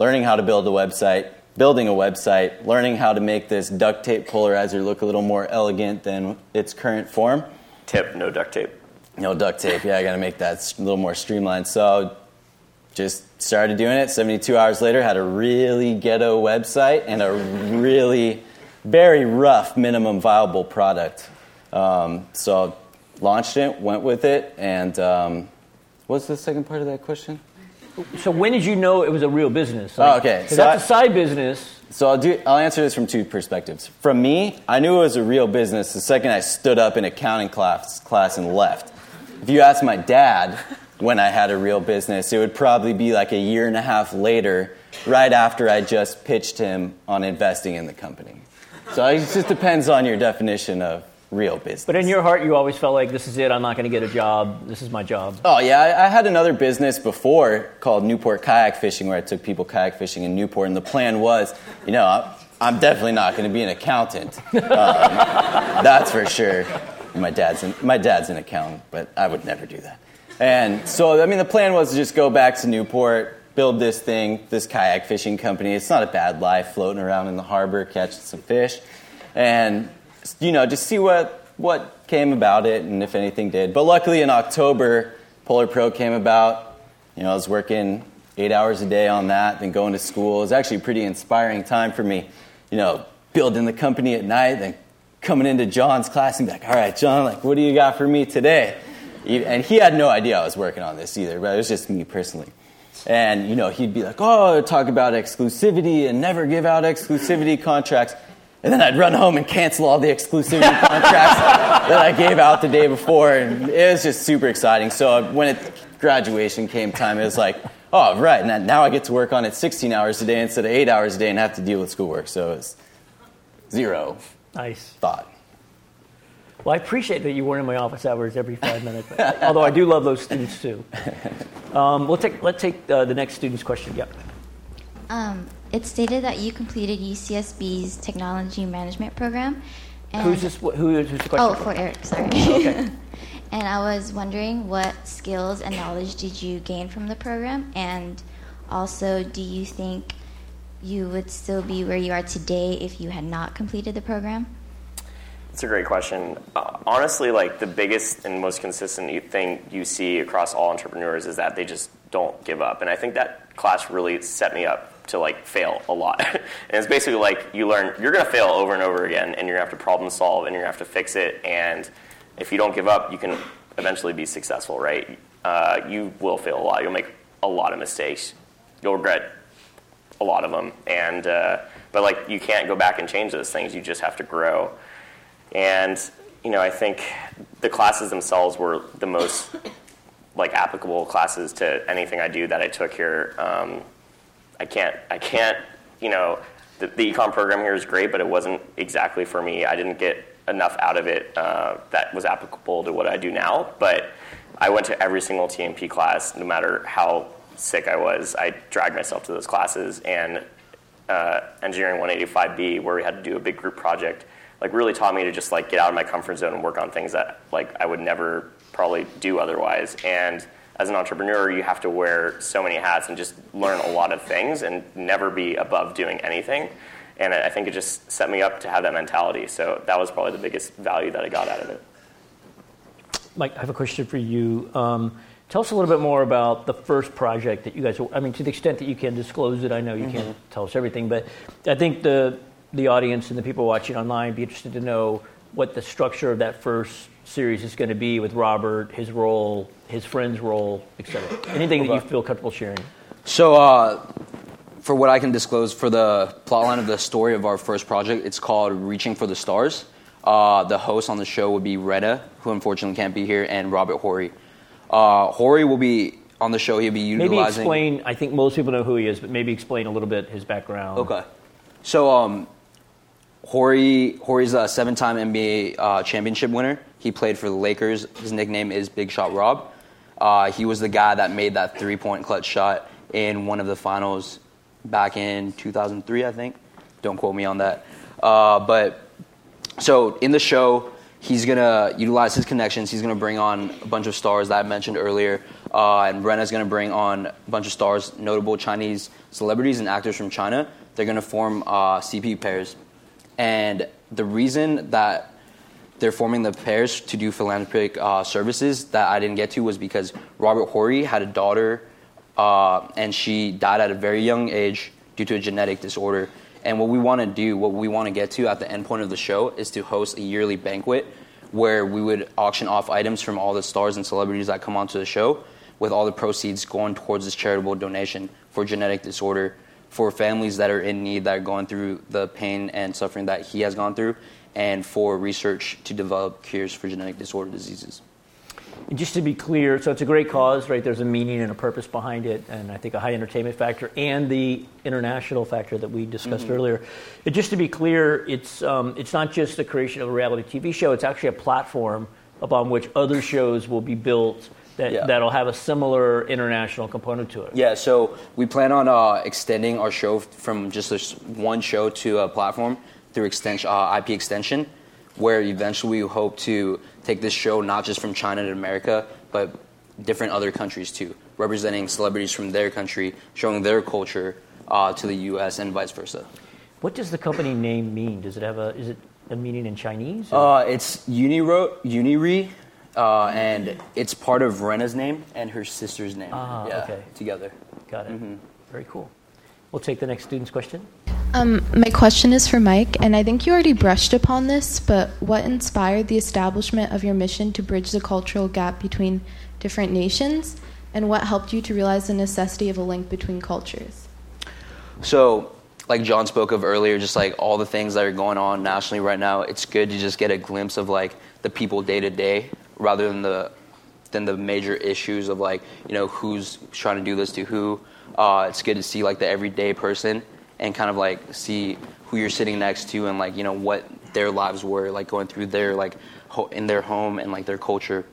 learning how to build a website, building a website, learning how to make this duct tape polarizer look a little more elegant than its current form. Tip: no duct tape. No duct tape. Yeah, I got to make that a little more streamlined. So just started doing it. 72 hours later, had a really ghetto website and a really very rough minimum viable product. Um, so launched it, went with it, and um, what's the second part of that question? So when did you know it was a real business? Oh, okay. So that's I- a side business. So I'll do. I'll answer this from two perspectives. From me, I knew it was a real business the second I stood up in accounting class, class and left. If you ask my dad when I had a real business, it would probably be like a year and a half later, right after I just pitched him on investing in the company. So it just depends on your definition of real business. But in your heart, you always felt like this is it. I'm not going to get a job. This is my job. Oh yeah, I, I had another business before called Newport Kayak Fishing, where I took people kayak fishing in Newport, and the plan was, you know, I'm, I'm definitely not going to be an accountant. [LAUGHS] Um, that's for sure. My dad's an, my dad's an accountant, but I would never do that. And so, I mean, the plan was to just go back to Newport, build this thing, this kayak fishing company. It's not a bad life, floating around in the harbor, catching some fish, and you know, just see what what came about it and if anything did. But luckily, in October, Polar Pro came about. You know, I was working eight hours a day on that, then going to school. It was actually a pretty inspiring time for me. You know, building the company at night, then coming into John's class and be like, "All right, John, like, what do you got for me today?" And he had no idea I was working on this either, but it was just me personally. And you know, he'd be like, "Oh, talk about exclusivity and never give out exclusivity contracts." And then I'd run home and cancel all the exclusivity [LAUGHS] contracts that I gave out the day before, and it was just super exciting. So when it, graduation came time, it was like, "Oh, right, now- now I get to work on it 16 hours a day instead of eight hours a day, and have to deal with schoolwork." So it was zero Nice. thought. Well, I appreciate that you weren't in my office hours every five minutes. although I do love those students too. [LAUGHS] Um, we'll take let's take uh, the next student's question. Yep. Um, it stated that you completed UCSB's technology management program. And Who's this? Who, who's the question? Oh, for Eric, sorry. Okay. [LAUGHS] and I was wondering what skills and knowledge did you gain from the program? And also, do you think you would still be where you are today if you had not completed the program? It's a great question. Uh, honestly, like the biggest and most consistent thing you see across all entrepreneurs is that they just don't give up. And I think that class really set me up to like fail a lot. [LAUGHS] and it's basically like you learn you're going to fail over and over again, and you're going to have to problem solve, and you're going to have to fix it. And if you don't give up, you can eventually be successful, right? Uh, you will fail a lot. You'll make a lot of mistakes. You'll regret a lot of them, and uh, but like you can't go back and change those things. You just have to grow. And you know, I think the classes themselves were the most like applicable classes to anything I do that I took here. Um, I can't, I can't, you know, the, the econ program here is great, but it wasn't exactly for me. I didn't get enough out of it uh, that was applicable to what I do now. But I went to every single TMP class, no matter how sick I was. I dragged myself to those classes, and uh, Engineering 185B, where we had to do a big group project, like really taught me to just like get out of my comfort zone and work on things that like I would never probably do otherwise. And as an entrepreneur, you have to wear so many hats and just learn a lot of things and never be above doing anything. And I think it just set me up to have that mentality. So that was probably the biggest value that I got out of it. Mike, I have a question for you. Um, tell us a little bit more about the first project that you guys. I mean, to the extent that you can disclose it. I know you can't tell us everything, but I think the the audience and the people watching online be interested to know what the structure of that first series is going to be with Robert, his role, his friend's role, etc. Anything that you feel comfortable sharing. So, uh, for what I can disclose for the plotline of the story of our first project, it's called Reaching for the Stars. Uh, the host on the show would be Retta, who unfortunately can't be here, and Robert Horry. Uh, Horry will be on the show. He'll be utilizing. Maybe explain. I think most people know who he is, but maybe explain a little bit his background. Okay. So, um, Horry, Horry's a seven-time NBA uh, championship winner. He played for the Lakers. His nickname is Big Shot Rob. Uh, he was the guy that made that three-point clutch shot in one of the finals back in 2003, I think. Don't quote me on that. Uh, but so in the show, he's gonna utilize his connections. He's gonna bring on a bunch of stars that I mentioned earlier, uh, and Brenna's gonna bring on a bunch of stars, notable Chinese celebrities and actors from China. They're gonna form uh, CP pairs, and the reason that they're forming the pairs to do philanthropic uh, services that I didn't get to was because Robert Horry had a daughter, uh, and she died at a very young age due to a genetic disorder. And what we want to do, what we want to get to at the end point of the show, is to host a yearly banquet where we would auction off items from all the stars and celebrities that come onto the show, with all the proceeds going towards this charitable donation for genetic disorder for families that are in need that are going through the pain and suffering that he has gone through and for research to develop cures for genetic disorder diseases. And just to be clear, so it's a great cause, right? There's a meaning and a purpose behind it, and I think a high entertainment factor and the international factor that we discussed Mm-hmm. earlier. And just to be clear, it's um, it's not just the creation of a reality TV show; it's actually a platform upon which other shows will be built that Yeah. that'll have a similar international component to it. Yeah, so we plan on uh, extending our show from just this one show to a platform through extension, uh, IP extension, where eventually we hope to take this show not just from China to America, but different other countries too, representing celebrities from their country, showing their culture uh, to the U.S. and vice versa. What does the company name mean? Does it have a is it a meaning in Chinese? Uh, it's Uniro, Uniri, uh, and it's part of Rena's name and her sister's name. Ah, yeah, okay. Together. Got it. mm-hmm. Very cool. We'll take the next student's question. Um, my question is for Mike, and I think you already brushed upon this, but what inspired the establishment of your mission to bridge the cultural gap between different nations, and what helped you to realize the necessity of a link between cultures? So, like John spoke of earlier, just like all the things that are going on nationally right now, it's good to just get a glimpse of like the people day to day rather than the than the major issues of like you know who's trying to do this to who. Uh, it's good to see like the everyday person and kind of like see who you're sitting next to and like you know what their lives were like going through their like ho- in their home and like their culture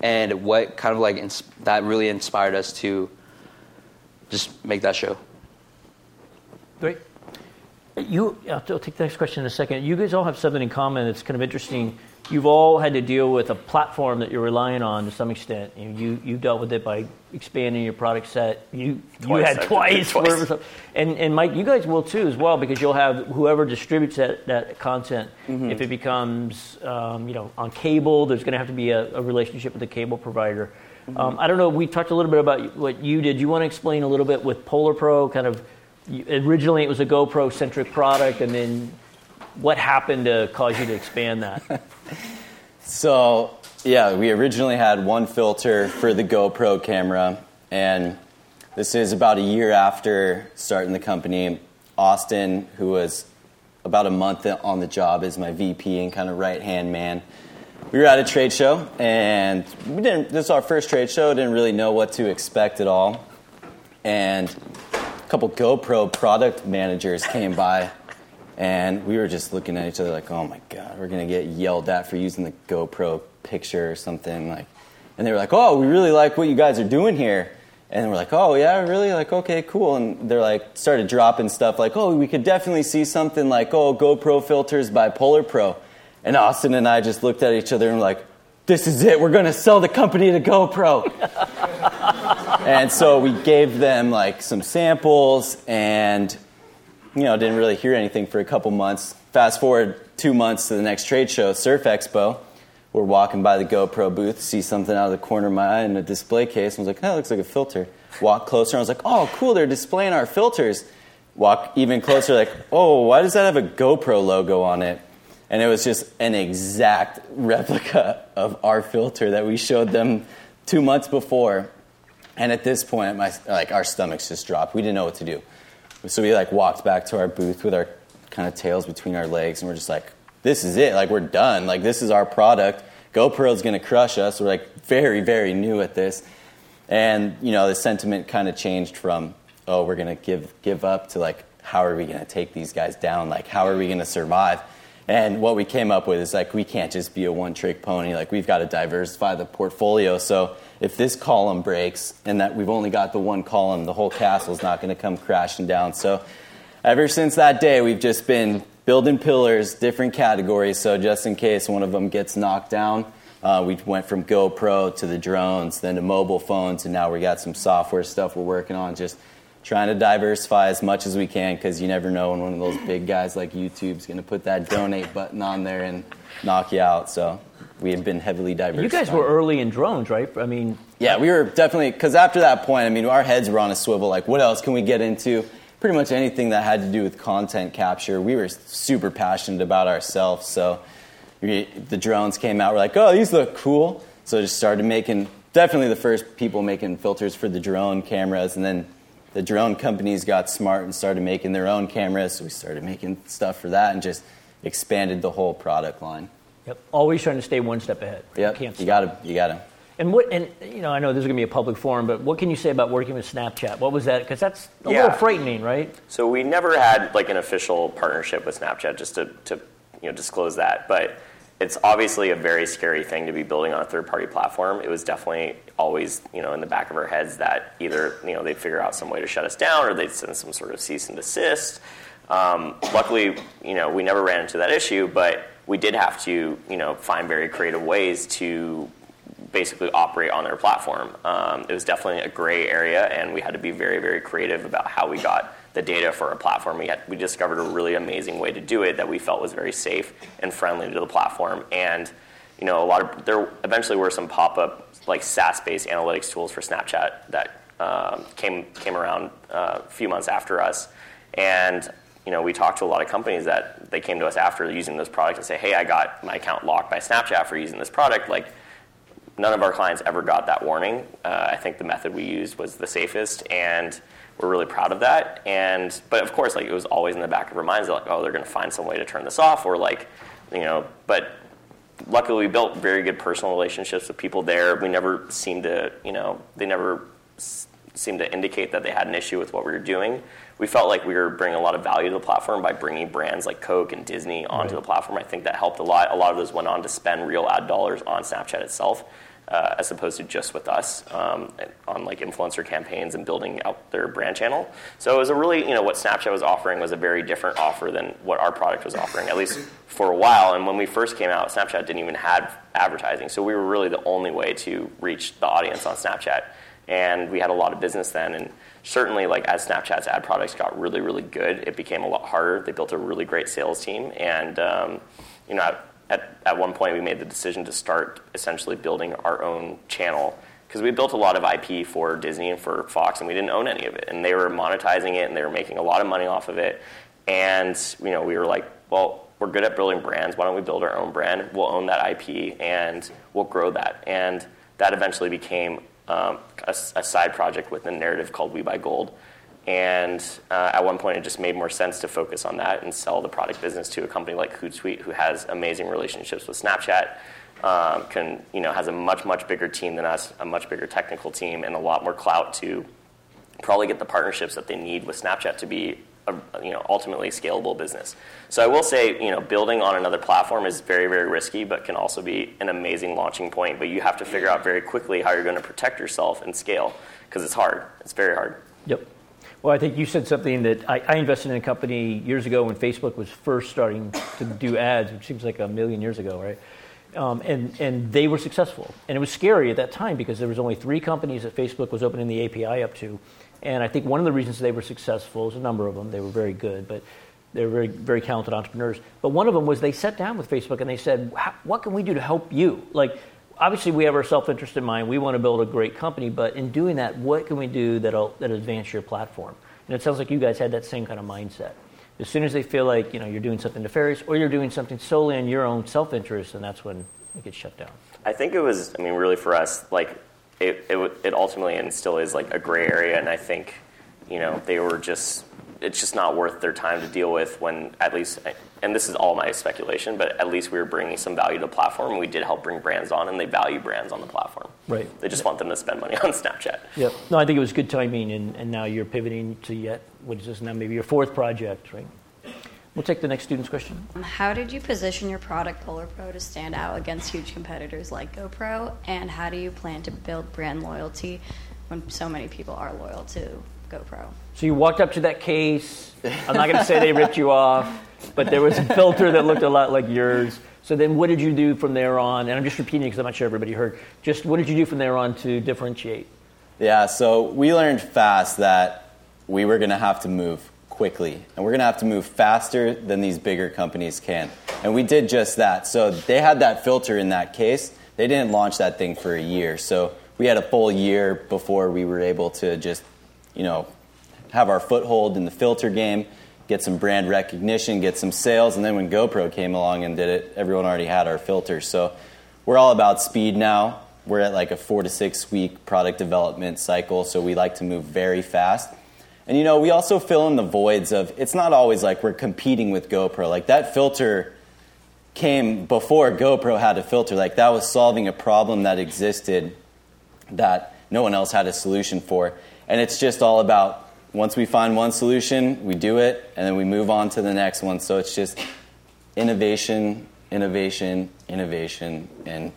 and what kind of like ins- that really inspired us to just make that show. Great. you, I'll take the next question in a second. You guys all have something in common that's kind of interesting. You've all had to deal with a platform that you're relying on to some extent. You you, you dealt with it by expanding your product set. You Twice, you had twice, twice. And and Mike, you guys will too as well because you'll have whoever distributes that, that content. Mm-hmm. If it becomes um, you know on cable, there's going to have to be a, a relationship with the cable provider. Mm-hmm. Um, I don't know. We talked a little bit about what you did. You want to explain a little bit with Polar Pro, kind of. Originally, it was a GoPro centric product, and then what happened to cause you to expand that? [LAUGHS] So, yeah, we originally had one filter for the GoPro camera, and this is about a year after starting the company. Austin, who was about a month on the job as my VP and kind of right hand man, we were at a trade show, and we didn't. This is our first trade show. Didn't really know what to expect at all, and a couple GoPro product managers came by, and we were just looking at each other like, "Oh my god, we're gonna get yelled at for using the GoPro picture or something." Like, and they were like, "Oh, we really like what you guys are doing here." And we're like, "Oh yeah, really? Like, okay, cool." And they're like, started dropping stuff like, "Oh, we could definitely see something like, oh, GoPro filters by Polar Pro." And Austin and I just looked at each other and were like, "This is it. We're gonna sell the company to GoPro." [LAUGHS] and so we gave them like some samples and you know didn't really hear anything for a couple months. Fast forward two months to the next trade show surf expo. We're walking by the gopro booth see something out of the corner of my eye in a display case and was like that looks like a filter. Walk closer i was like oh cool they're displaying our filters. Walk even closer like oh why does that have a gopro logo on it? And it was just an exact replica of our filter that we showed them two months before. And at this point, my like our stomachs just dropped. We didn't know what to do, so we like walked back to our booth with our kind of tails between our legs, and we're just like, "This is it. Like we're done. Like this is our product. GoPro's to crush us." We're like very, very new at this, and you know the sentiment kind of changed from, "Oh, we're to give give up" to like, "How are we to take these guys down? Like how are we to survive?" And what we came up with is like we can't just be a one trick pony. Like we've got to diversify the portfolio. So if this column breaks and that we've only got the one column, the whole castle's not going to come crashing down. So ever since that day, we've just been building pillars, different categories. So just in case one of them gets knocked down, uh, we went from GoPro to the drones, then to mobile phones, and now we got some software stuff we're working on. Just trying to diversify as much as we can because you never know when one of those big guys like YouTube's going to put that donate button on there and knock you out. So we have been heavily diversified. You guys were early in drones, right? I mean, Yeah, we were definitely because after that point, I mean, our heads were on a swivel. Like, what else can we get into? Pretty much anything that had to do with content capture. We were super passionate about ourselves, so we, the drones came out. We're like, oh, these look cool. So just started making. Definitely the first people making filters for the drone cameras, and then the drone companies got smart and started making their own cameras. So we started making stuff for that and just expanded the whole product line. Yep, always trying to stay one step ahead. Yep, Can't you gotta, you gotta. And what? And you know, I know this is going to be a public forum, but what can you say about working with Snapchat? What was that? Because that's a Yeah. little frightening, right? So we never had like an official partnership with Snapchat, just to, to you know disclose that. But it's obviously a very scary thing to be building on a third-party platform. It was definitely always you know in the back of our heads that either you know they'd figure out some way to shut us down or they'd send some sort of cease and desist. Um, luckily, you know we never ran into that issue, but we did have to you know find very creative ways to basically operate on their platform. Um, it was definitely a gray area, and we had to be very, very creative about how we got the data for our platform. We had we discovered a really amazing way to do it that we felt was very safe and friendly to the platform. And you know, a lot of there eventually were some pop up like SaaS-based analytics tools for Snapchat that um, came came around uh, a few months after us, and you know, we talked to a lot of companies that they came to us after using this product and say, "Hey, I got my account locked by Snapchat for using this product." Like, none of our clients ever got that warning. Uh, I think the method we used was the safest, and we're really proud of that. And but of course, like it was always in the back of our minds, like, oh, they're going to find some way to turn this off, or like, you know. But luckily, we built very good personal relationships with people there. We never seemed to, you know, they never seemed to indicate that they had an issue with what we were doing. We felt like we were bringing a lot of value to the platform by bringing brands like Coke and Disney onto the platform. I think that helped a lot. A lot of those went on to spend real ad dollars on Snapchat itself. uh, as opposed to just with us um, on like influencer campaigns and building out their brand channel. So it was a really, you know, what Snapchat was offering was a very different offer than what our product was offering, at least for a while. And when we first came out, Snapchat didn't even have advertising, so we were really the only way to reach the audience on Snapchat. And we had a lot of business then, and certainly like as Snapchat's ad products got really, really good, it became a lot harder. They built a really great sales team, and um, you know at, at one point we made the decision to start essentially building our own channel because we built a lot of IP for Disney and for Fox, and we didn't own any of it. And they were monetizing it, and they were making a lot of money off of it. And you know, we were like, well, we're good at building brands. Why don't we build our own brand? We'll own that IP, and we'll grow that. And that eventually became um, a, a, side project with a Naritiv called We Buy Gold. And uh, at one point, it just made more sense to focus on that and sell the product business to a company like Hootsuite, who has amazing relationships with Snapchat, um, can you know has a much much bigger team than us, a much bigger technical team, and a lot more clout to probably get the partnerships that they need with Snapchat to be a you know ultimately scalable business. So I will say you know building on another platform is very very risky, but can also be an amazing launching point. But you have to figure out very quickly how you're going to protect yourself and scale because it's hard. It's very hard. Yep. Well, I think you said something that I, I, invested in a company years ago when Facebook was first starting to do ads, which seems like a million years ago, right? Um, and, and they were successful. And it was scary at that time because there was only three companies that Facebook was opening the API up to. And I think one of the reasons they were successful, was a number of them, they were very good, but they were very, very talented entrepreneurs. But one of them was they sat down with Facebook and they said, what can we do to help you? Like, obviously we have our self-interest in mind. We want to build a great company, but in doing that, what can we do that'll that advance your platform? And it sounds like you guys had that same kind of mindset. As soon as they feel like you know you're doing something nefarious or you're doing something solely in your own self-interest, and that's when it gets shut down. I think it was. I mean, really for us, like it, it, it ultimately and still is like a gray area, and I think you know they were just it's just not worth their time to deal with when at least and this is all my speculation but at least we were bringing some value to the platform. And we did help bring brands on and they value brands on the platform. Right. They just want them to spend money [LAUGHS] on snapchat. Yep. No i think it was good timing and, and now you're pivoting to yet what is this now maybe your fourth project right We'll take the next student's question. Um, how did you position your product Polar Pro to stand out against huge competitors like GoPro? And how do you plan to build brand loyalty when so many people are loyal to GoPro. So you walked up to that case. I'm not going to say they ripped you off, but there was a filter that looked a lot like yours. So then, what did you do from there on? And I'm just repeating because I'm not sure everybody heard. Just what did you do from there on to differentiate? Yeah, so we learned fast that we were going to have to move quickly, and we're going to have to move faster than these bigger companies can. And we did just that. So they had that filter in that case. They didn't launch that thing for a year. So we had a full year before we were able to just you know, have our foothold in the filter game, get some brand recognition, get some sales, and then when GoPro came along and did it, everyone already had our filters. So we're all about speed now. We're at like a four to six week product development cycle, so we like to move very fast. And you know, we also fill in the voids of it's not always like we're competing with GoPro. Like that filter came before GoPro had a filter. Like that was solving a problem that existed that no one else had a solution for. And it's just all about once we find one solution, we do it, and then we move on to the next one. So it's just innovation, innovation, innovation, and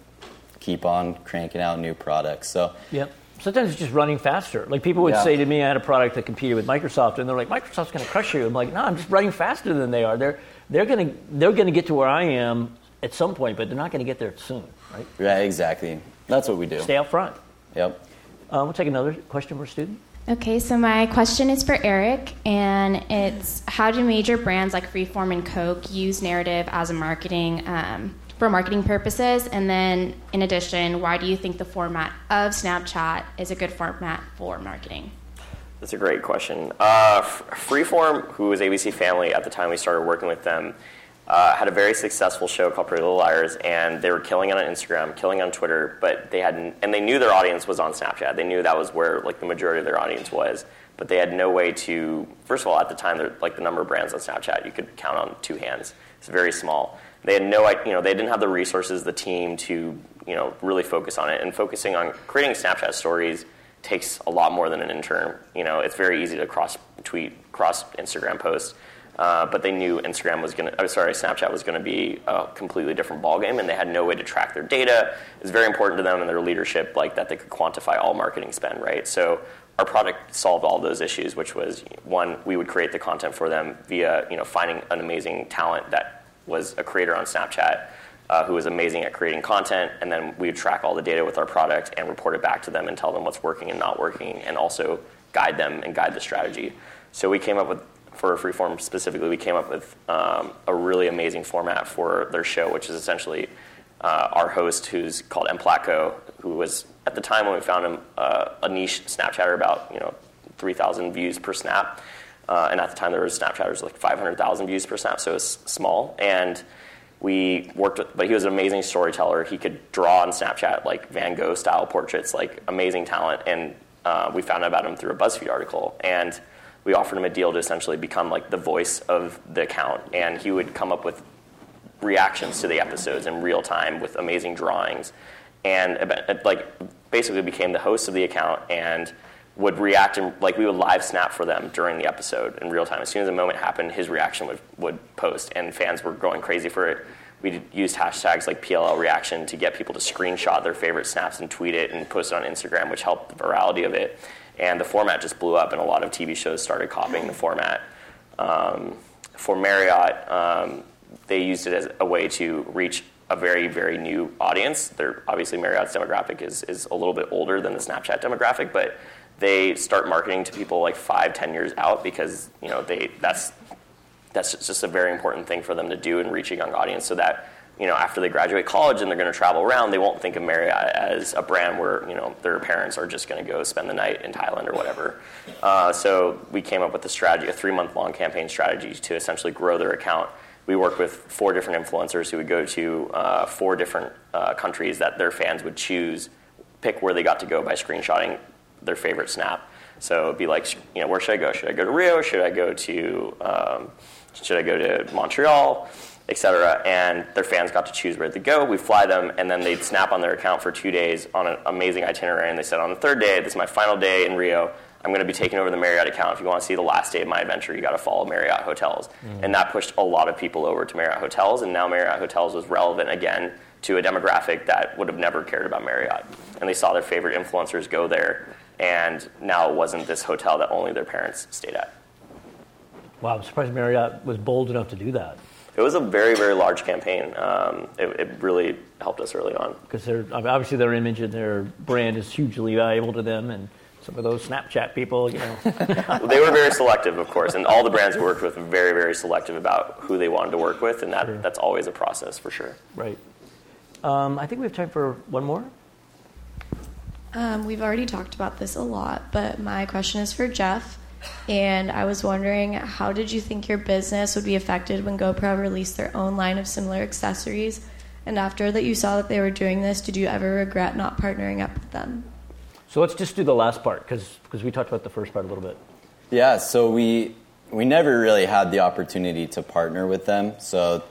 keep on cranking out new products. So yep. Sometimes it's just running faster. Like people would yeah. say to me, I had a product that competed with Microsoft, and they're like, Microsoft's going to crush you. I'm like, no, I'm just running faster than they are. They're they're going to they're going to get to where I am at some point, but they're not going to get there soon, right? Yeah, exactly. That's what we do. Stay out front. Yep. Uh, we'll take another question for a student. Okay, so my question is for Eric, and it's how do major brands like Freeform and Coke use Naritiv as a marketing um, for marketing purposes? And then, in addition, why do you think the format of Snapchat is a good format for marketing? That's a great question. Uh, Freeform, who was ABC Family at the time we started working with them, uh, had a very successful show called Pretty Little Liars, and they were killing it on Instagram, killing on Twitter, but they had and they knew their audience was on Snapchat. They knew that was where like the majority of their audience was, but they had no way to. First of all, at the time, like the number of brands on Snapchat, you could count on two hands. It's very small. They had no, you know, they didn't have the resources, the team to, you know, really focus on it. And focusing on creating Snapchat stories takes a lot more than an intern. You know, it's very easy to cross tweet, cross Instagram post. Uh, but they knew Instagram was going to, oh, sorry, Snapchat was going to be a completely different ballgame, and they had no way to track their data. It's very important to them and their leadership, like that they could quantify all marketing spend, right? So our product solved all those issues, which was one, we would create the content for them via, you know, finding an amazing talent that was a creator on Snapchat. Uh, who was amazing at creating content, and then we would track all the data with our product and report it back to them and tell them what's working and not working, and also guide them and guide the strategy. So we came up with for Freeform specifically, we came up with um, a really amazing format for their show, which is essentially uh, our host, who's called M. Who was at the time when we found him uh, a niche Snapchatter, about you know 3,000 views per snap, Uh, and at the time there were was like 500,000 views per snap, so it was small. And we worked, with, but he was an amazing storyteller. He could draw on Snapchat like Van Gogh style portraits, like amazing talent. And uh, we found out about him through a BuzzFeed article, and we offered him a deal to essentially become like the voice of the account, and he would come up with reactions to the episodes in real time with amazing drawings, and uh, uh, like basically became the host of the account and would react and like we would live snap for them during the episode in real time. As soon as a moment happened, his reaction would would post, and fans were going crazy for it. We used hashtags like PLL reaction to get people to screenshot their favorite snaps and tweet it and post it on Instagram, which helped the virality of it and the format just blew up, and a lot of TV shows started copying the format. Um, for Marriott, um, they used it as a way to reach a very, very new audience. They're, obviously, Marriott's demographic is, is a little bit older than the Snapchat demographic, but they start marketing to people like five, ten years out because you know they that's that's just a very important thing for them to do in reaching a young audience, so that you know, after they graduate college and they're going to travel around, they won't think of Marriott as a brand where you know their parents are just going to go spend the night in Thailand or whatever. Uh, so we came up with a strategy, a three-month-long campaign strategy to essentially grow their account. We worked with four different influencers who would go to uh, four different uh, countries that their fans would choose, pick where they got to go by screenshotting their favorite snap. So it'd be like, you know, where should I go? Should I go to Rio? Should I go to um, should I go to Montreal? etc. And their fans got to choose where to go. We fly them, and then they'd snap on their account for two days on an amazing itinerary. And they said, on the third day, this is my final day in Rio. I'm going to be taking over the Marriott account. If you want to see the last day of my adventure, you got to follow Marriott Hotels. Mm. And that pushed a lot of people over to Marriott Hotels. And now Marriott Hotels was relevant again to a demographic that would have never cared about Marriott. And they saw their favorite influencers go there. And now it wasn't this hotel that only their parents stayed at. Wow, I'm surprised Marriott was bold enough to do that it was a very very large campaign. Um, it, it, really helped us early on because they're obviously their image and their brand is hugely valuable to them and. Some of those Snapchat people, you know. [LAUGHS] they were very selective, of course, and all the brands we worked with were very, very selective about who they wanted to work with, and that, sure. that's always a process for sure. Right. Um, I think we have time for one more. Um, we've already talked about this a lot, but my question is for Jeff. And I was wondering, how did you think your business would be affected when GoPro released their own line of similar accessories? And after that you saw that they were doing this, did you ever regret not partnering up with them? So let's just do the last part because we talked about the first part a little bit. Yeah, so we we never really had the opportunity to partner with them. So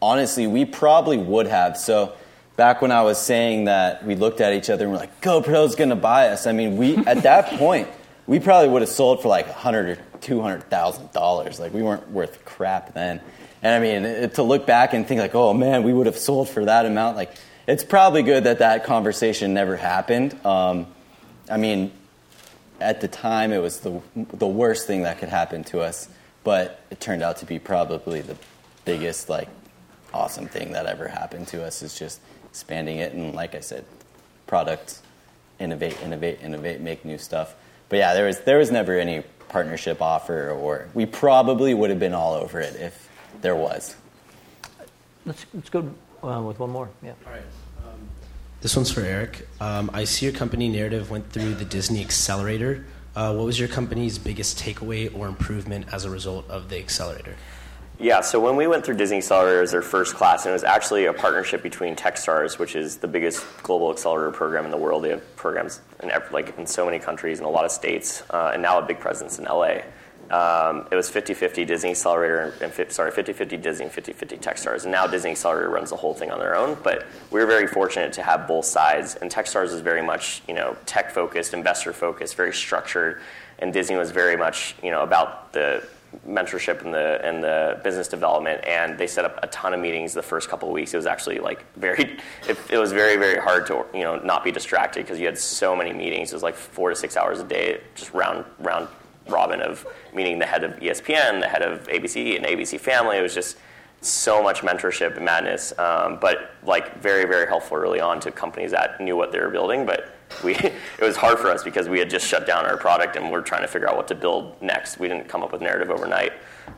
honestly, we probably would have. So back when I was saying that we looked at each other and we're like, GoPro's to buy us. I mean, we at that [LAUGHS] point we probably would have sold for like a hundred or two hundred thousand dollars. Like we weren't worth crap then. And I mean, it, to look back and think like, oh man, we would have sold for that amount. Like, it's probably good that that conversation never happened. Um, I mean, at the time, it was the the worst thing that could happen to us. But it turned out to be probably the biggest, like, awesome thing that ever happened to us. Is just expanding it and, like I said, product, innovate, innovate, innovate, make new stuff but yeah, there was there was never any partnership offer, or we probably would have been all over it if there was. Let's let's go uh, with one more. Yeah. All right. Um, this one's for Eric. Um, I see your company Naritiv went through the Disney Accelerator. Uh, what was your company's biggest takeaway or improvement as a result of the accelerator? Yeah, so when we went through Disney Accelerator as their first class, and it was actually a partnership between Techstars, which is the biggest global accelerator program in the world. They have programs in like in so many countries and a lot of states, uh, and now a big presence in LA. Um, it was 50-50 Disney Accelerator and, sorry 50-50 Disney 50-50 Techstars, and now Disney Accelerator runs the whole thing on their own. But we are very fortunate to have both sides, and Techstars is very much you know tech focused, investor focused, very structured, and Disney was very much you know about the mentorship and the and the business development, and they set up a ton of meetings the first couple of weeks. It was actually like very, it, it was very very hard to you know not be distracted because you had so many meetings. It was like four to six hours a day, just round round robin of meeting the head of ESPN, the head of ABC, and ABC Family. It was just so much mentorship and madness, um, but like very very helpful early on to companies that knew what they were building, but [LAUGHS] it was hard for us because we had just shut down our product and we're trying to figure out what to build next. We didn't come up with Naritiv overnight,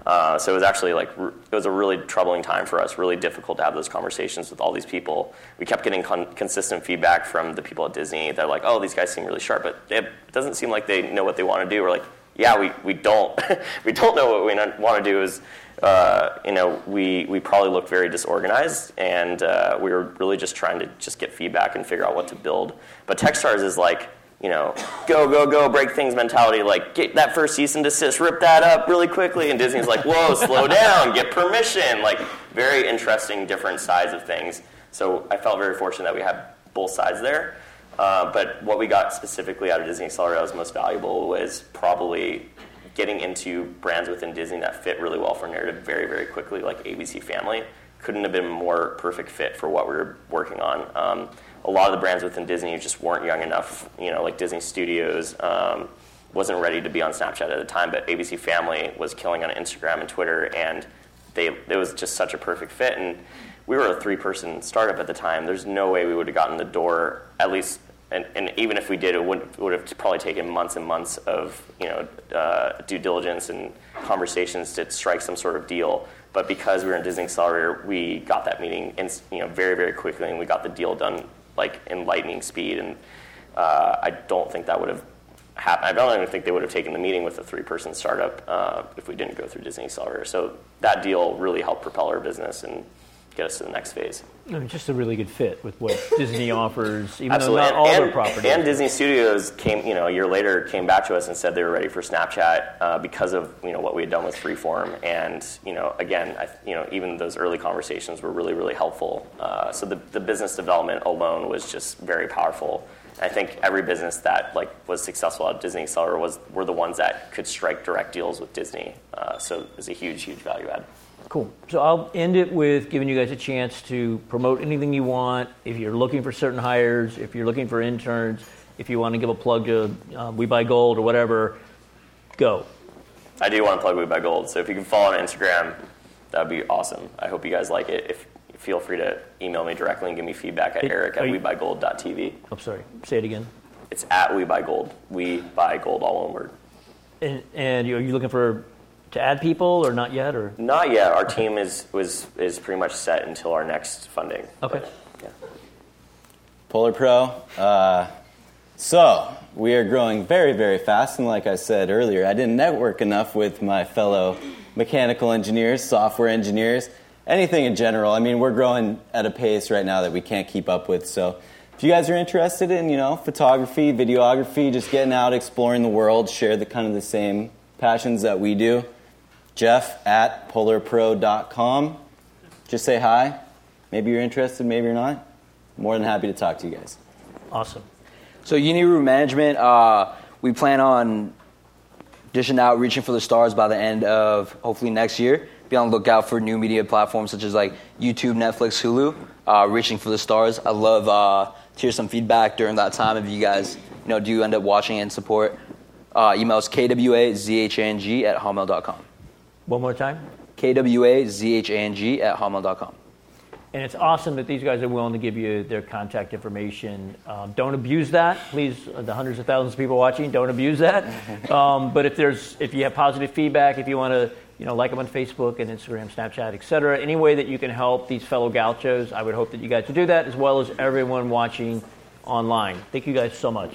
uh, so it was actually like it was a really troubling time for us. Really difficult to have those conversations with all these people. We kept getting con- consistent feedback from the people at Disney. They're like, "Oh, these guys seem really sharp, but it doesn't seem like they know what they want to do." We're like, "Yeah, we, we don't [LAUGHS] we don't know what we want to do." Is uh, you know, we, we probably looked very disorganized, and uh, we were really just trying to just get feedback and figure out what to build. But Techstars is like, you know, go, go, go, break things mentality. Like, get that first cease and desist, rip that up really quickly. And Disney's like, whoa, [LAUGHS] slow down, get permission. Like, very interesting, different sides of things. So I felt very fortunate that we had both sides there. Uh, but what we got specifically out of Disney Accelerator that was most valuable was probably getting into brands within Disney that fit really well for Naritiv very, very quickly, like ABC Family, couldn't have been a more perfect fit for what we were working on. Um, a lot of the brands within Disney just weren't young enough, you know, like Disney Studios um, wasn't ready to be on Snapchat at the time, but ABC Family was killing on Instagram and Twitter, and they, it was just such a perfect fit. And we were a three person startup at the time. There's no way we would have gotten the door, at least and, and, even if we did, it would, would have probably taken months and months of you know uh, due diligence and conversations to strike some sort of deal. But because we were in Disney Accelerator, we got that meeting in, you know very very quickly, and we got the deal done like in lightning speed. And uh, I don't think that would have happened. I don't even think they would have taken the meeting with a three person startup uh, if we didn't go through Disney Accelerator. So that deal really helped propel our business and get us to the next phase. I mean, just a really good fit with what [LAUGHS] Disney offers, even Absolutely. though not all and, their properties. And Disney Studios came, you know, a year later came back to us and said they were ready for Snapchat uh, because of you know what we had done with Freeform, and you know, again, I, you know, even those early conversations were really really helpful. Uh, so the, the business development alone was just very powerful. I think every business that like was successful at Disney Accelerator was were the ones that could strike direct deals with Disney. Uh, so it was a huge huge value add. Cool. So I'll end it with giving you guys a chance to promote anything you want. If you're looking for certain hires, if you're looking for interns, if you want to give a plug to uh, We Buy Gold or whatever, go. I do want to plug We Buy Gold. So if you can follow on Instagram, that would be awesome. I hope you guys like it. If feel free to email me directly and give me feedback at it, eric at webuygold.tv. I'm sorry. Say it again. It's at We Buy Gold. We Buy Gold, all one word. And, and are you looking for to add people or not yet or? Not yet. Our team is was is pretty much set until our next funding. Okay. But, yeah. polar pro uh, so we are growing very very fast and like i said earlier i didn't network enough with my fellow mechanical engineers software engineers anything in general. I mean we're growing at a pace right now that we can't keep up with so if you guys are interested in you know photography videography just getting out exploring the world share the kind of the same passions that we do Jeff at polarpro.com. Just say hi. Maybe you're interested, maybe you're not. More than happy to talk to you guys. Awesome. So, Unirui Management, uh, we plan on dishing out Reaching for the Stars by the end of hopefully next year. Be on the lookout for new media platforms such as like YouTube, Netflix, Hulu. Uh, Reaching for the Stars. I love uh, to hear some feedback during that time if you guys you know do end up watching and support. Uh, email is kwazhang at hotmail.com. One more time. K-W-A-Z-H-A-N-G at hotmail.com. And it's awesome that these guys are willing to give you their contact information. Um, don't abuse that, please. Uh, the hundreds of thousands of people watching, don't abuse that. [LAUGHS] Um, but if there's, if you have positive feedback, if you want to, you know, like them on Facebook and Instagram, Snapchat, etc., any way that you can help these fellow gauchos, I would hope that you guys would do that, as well as everyone watching online. Thank you guys so much.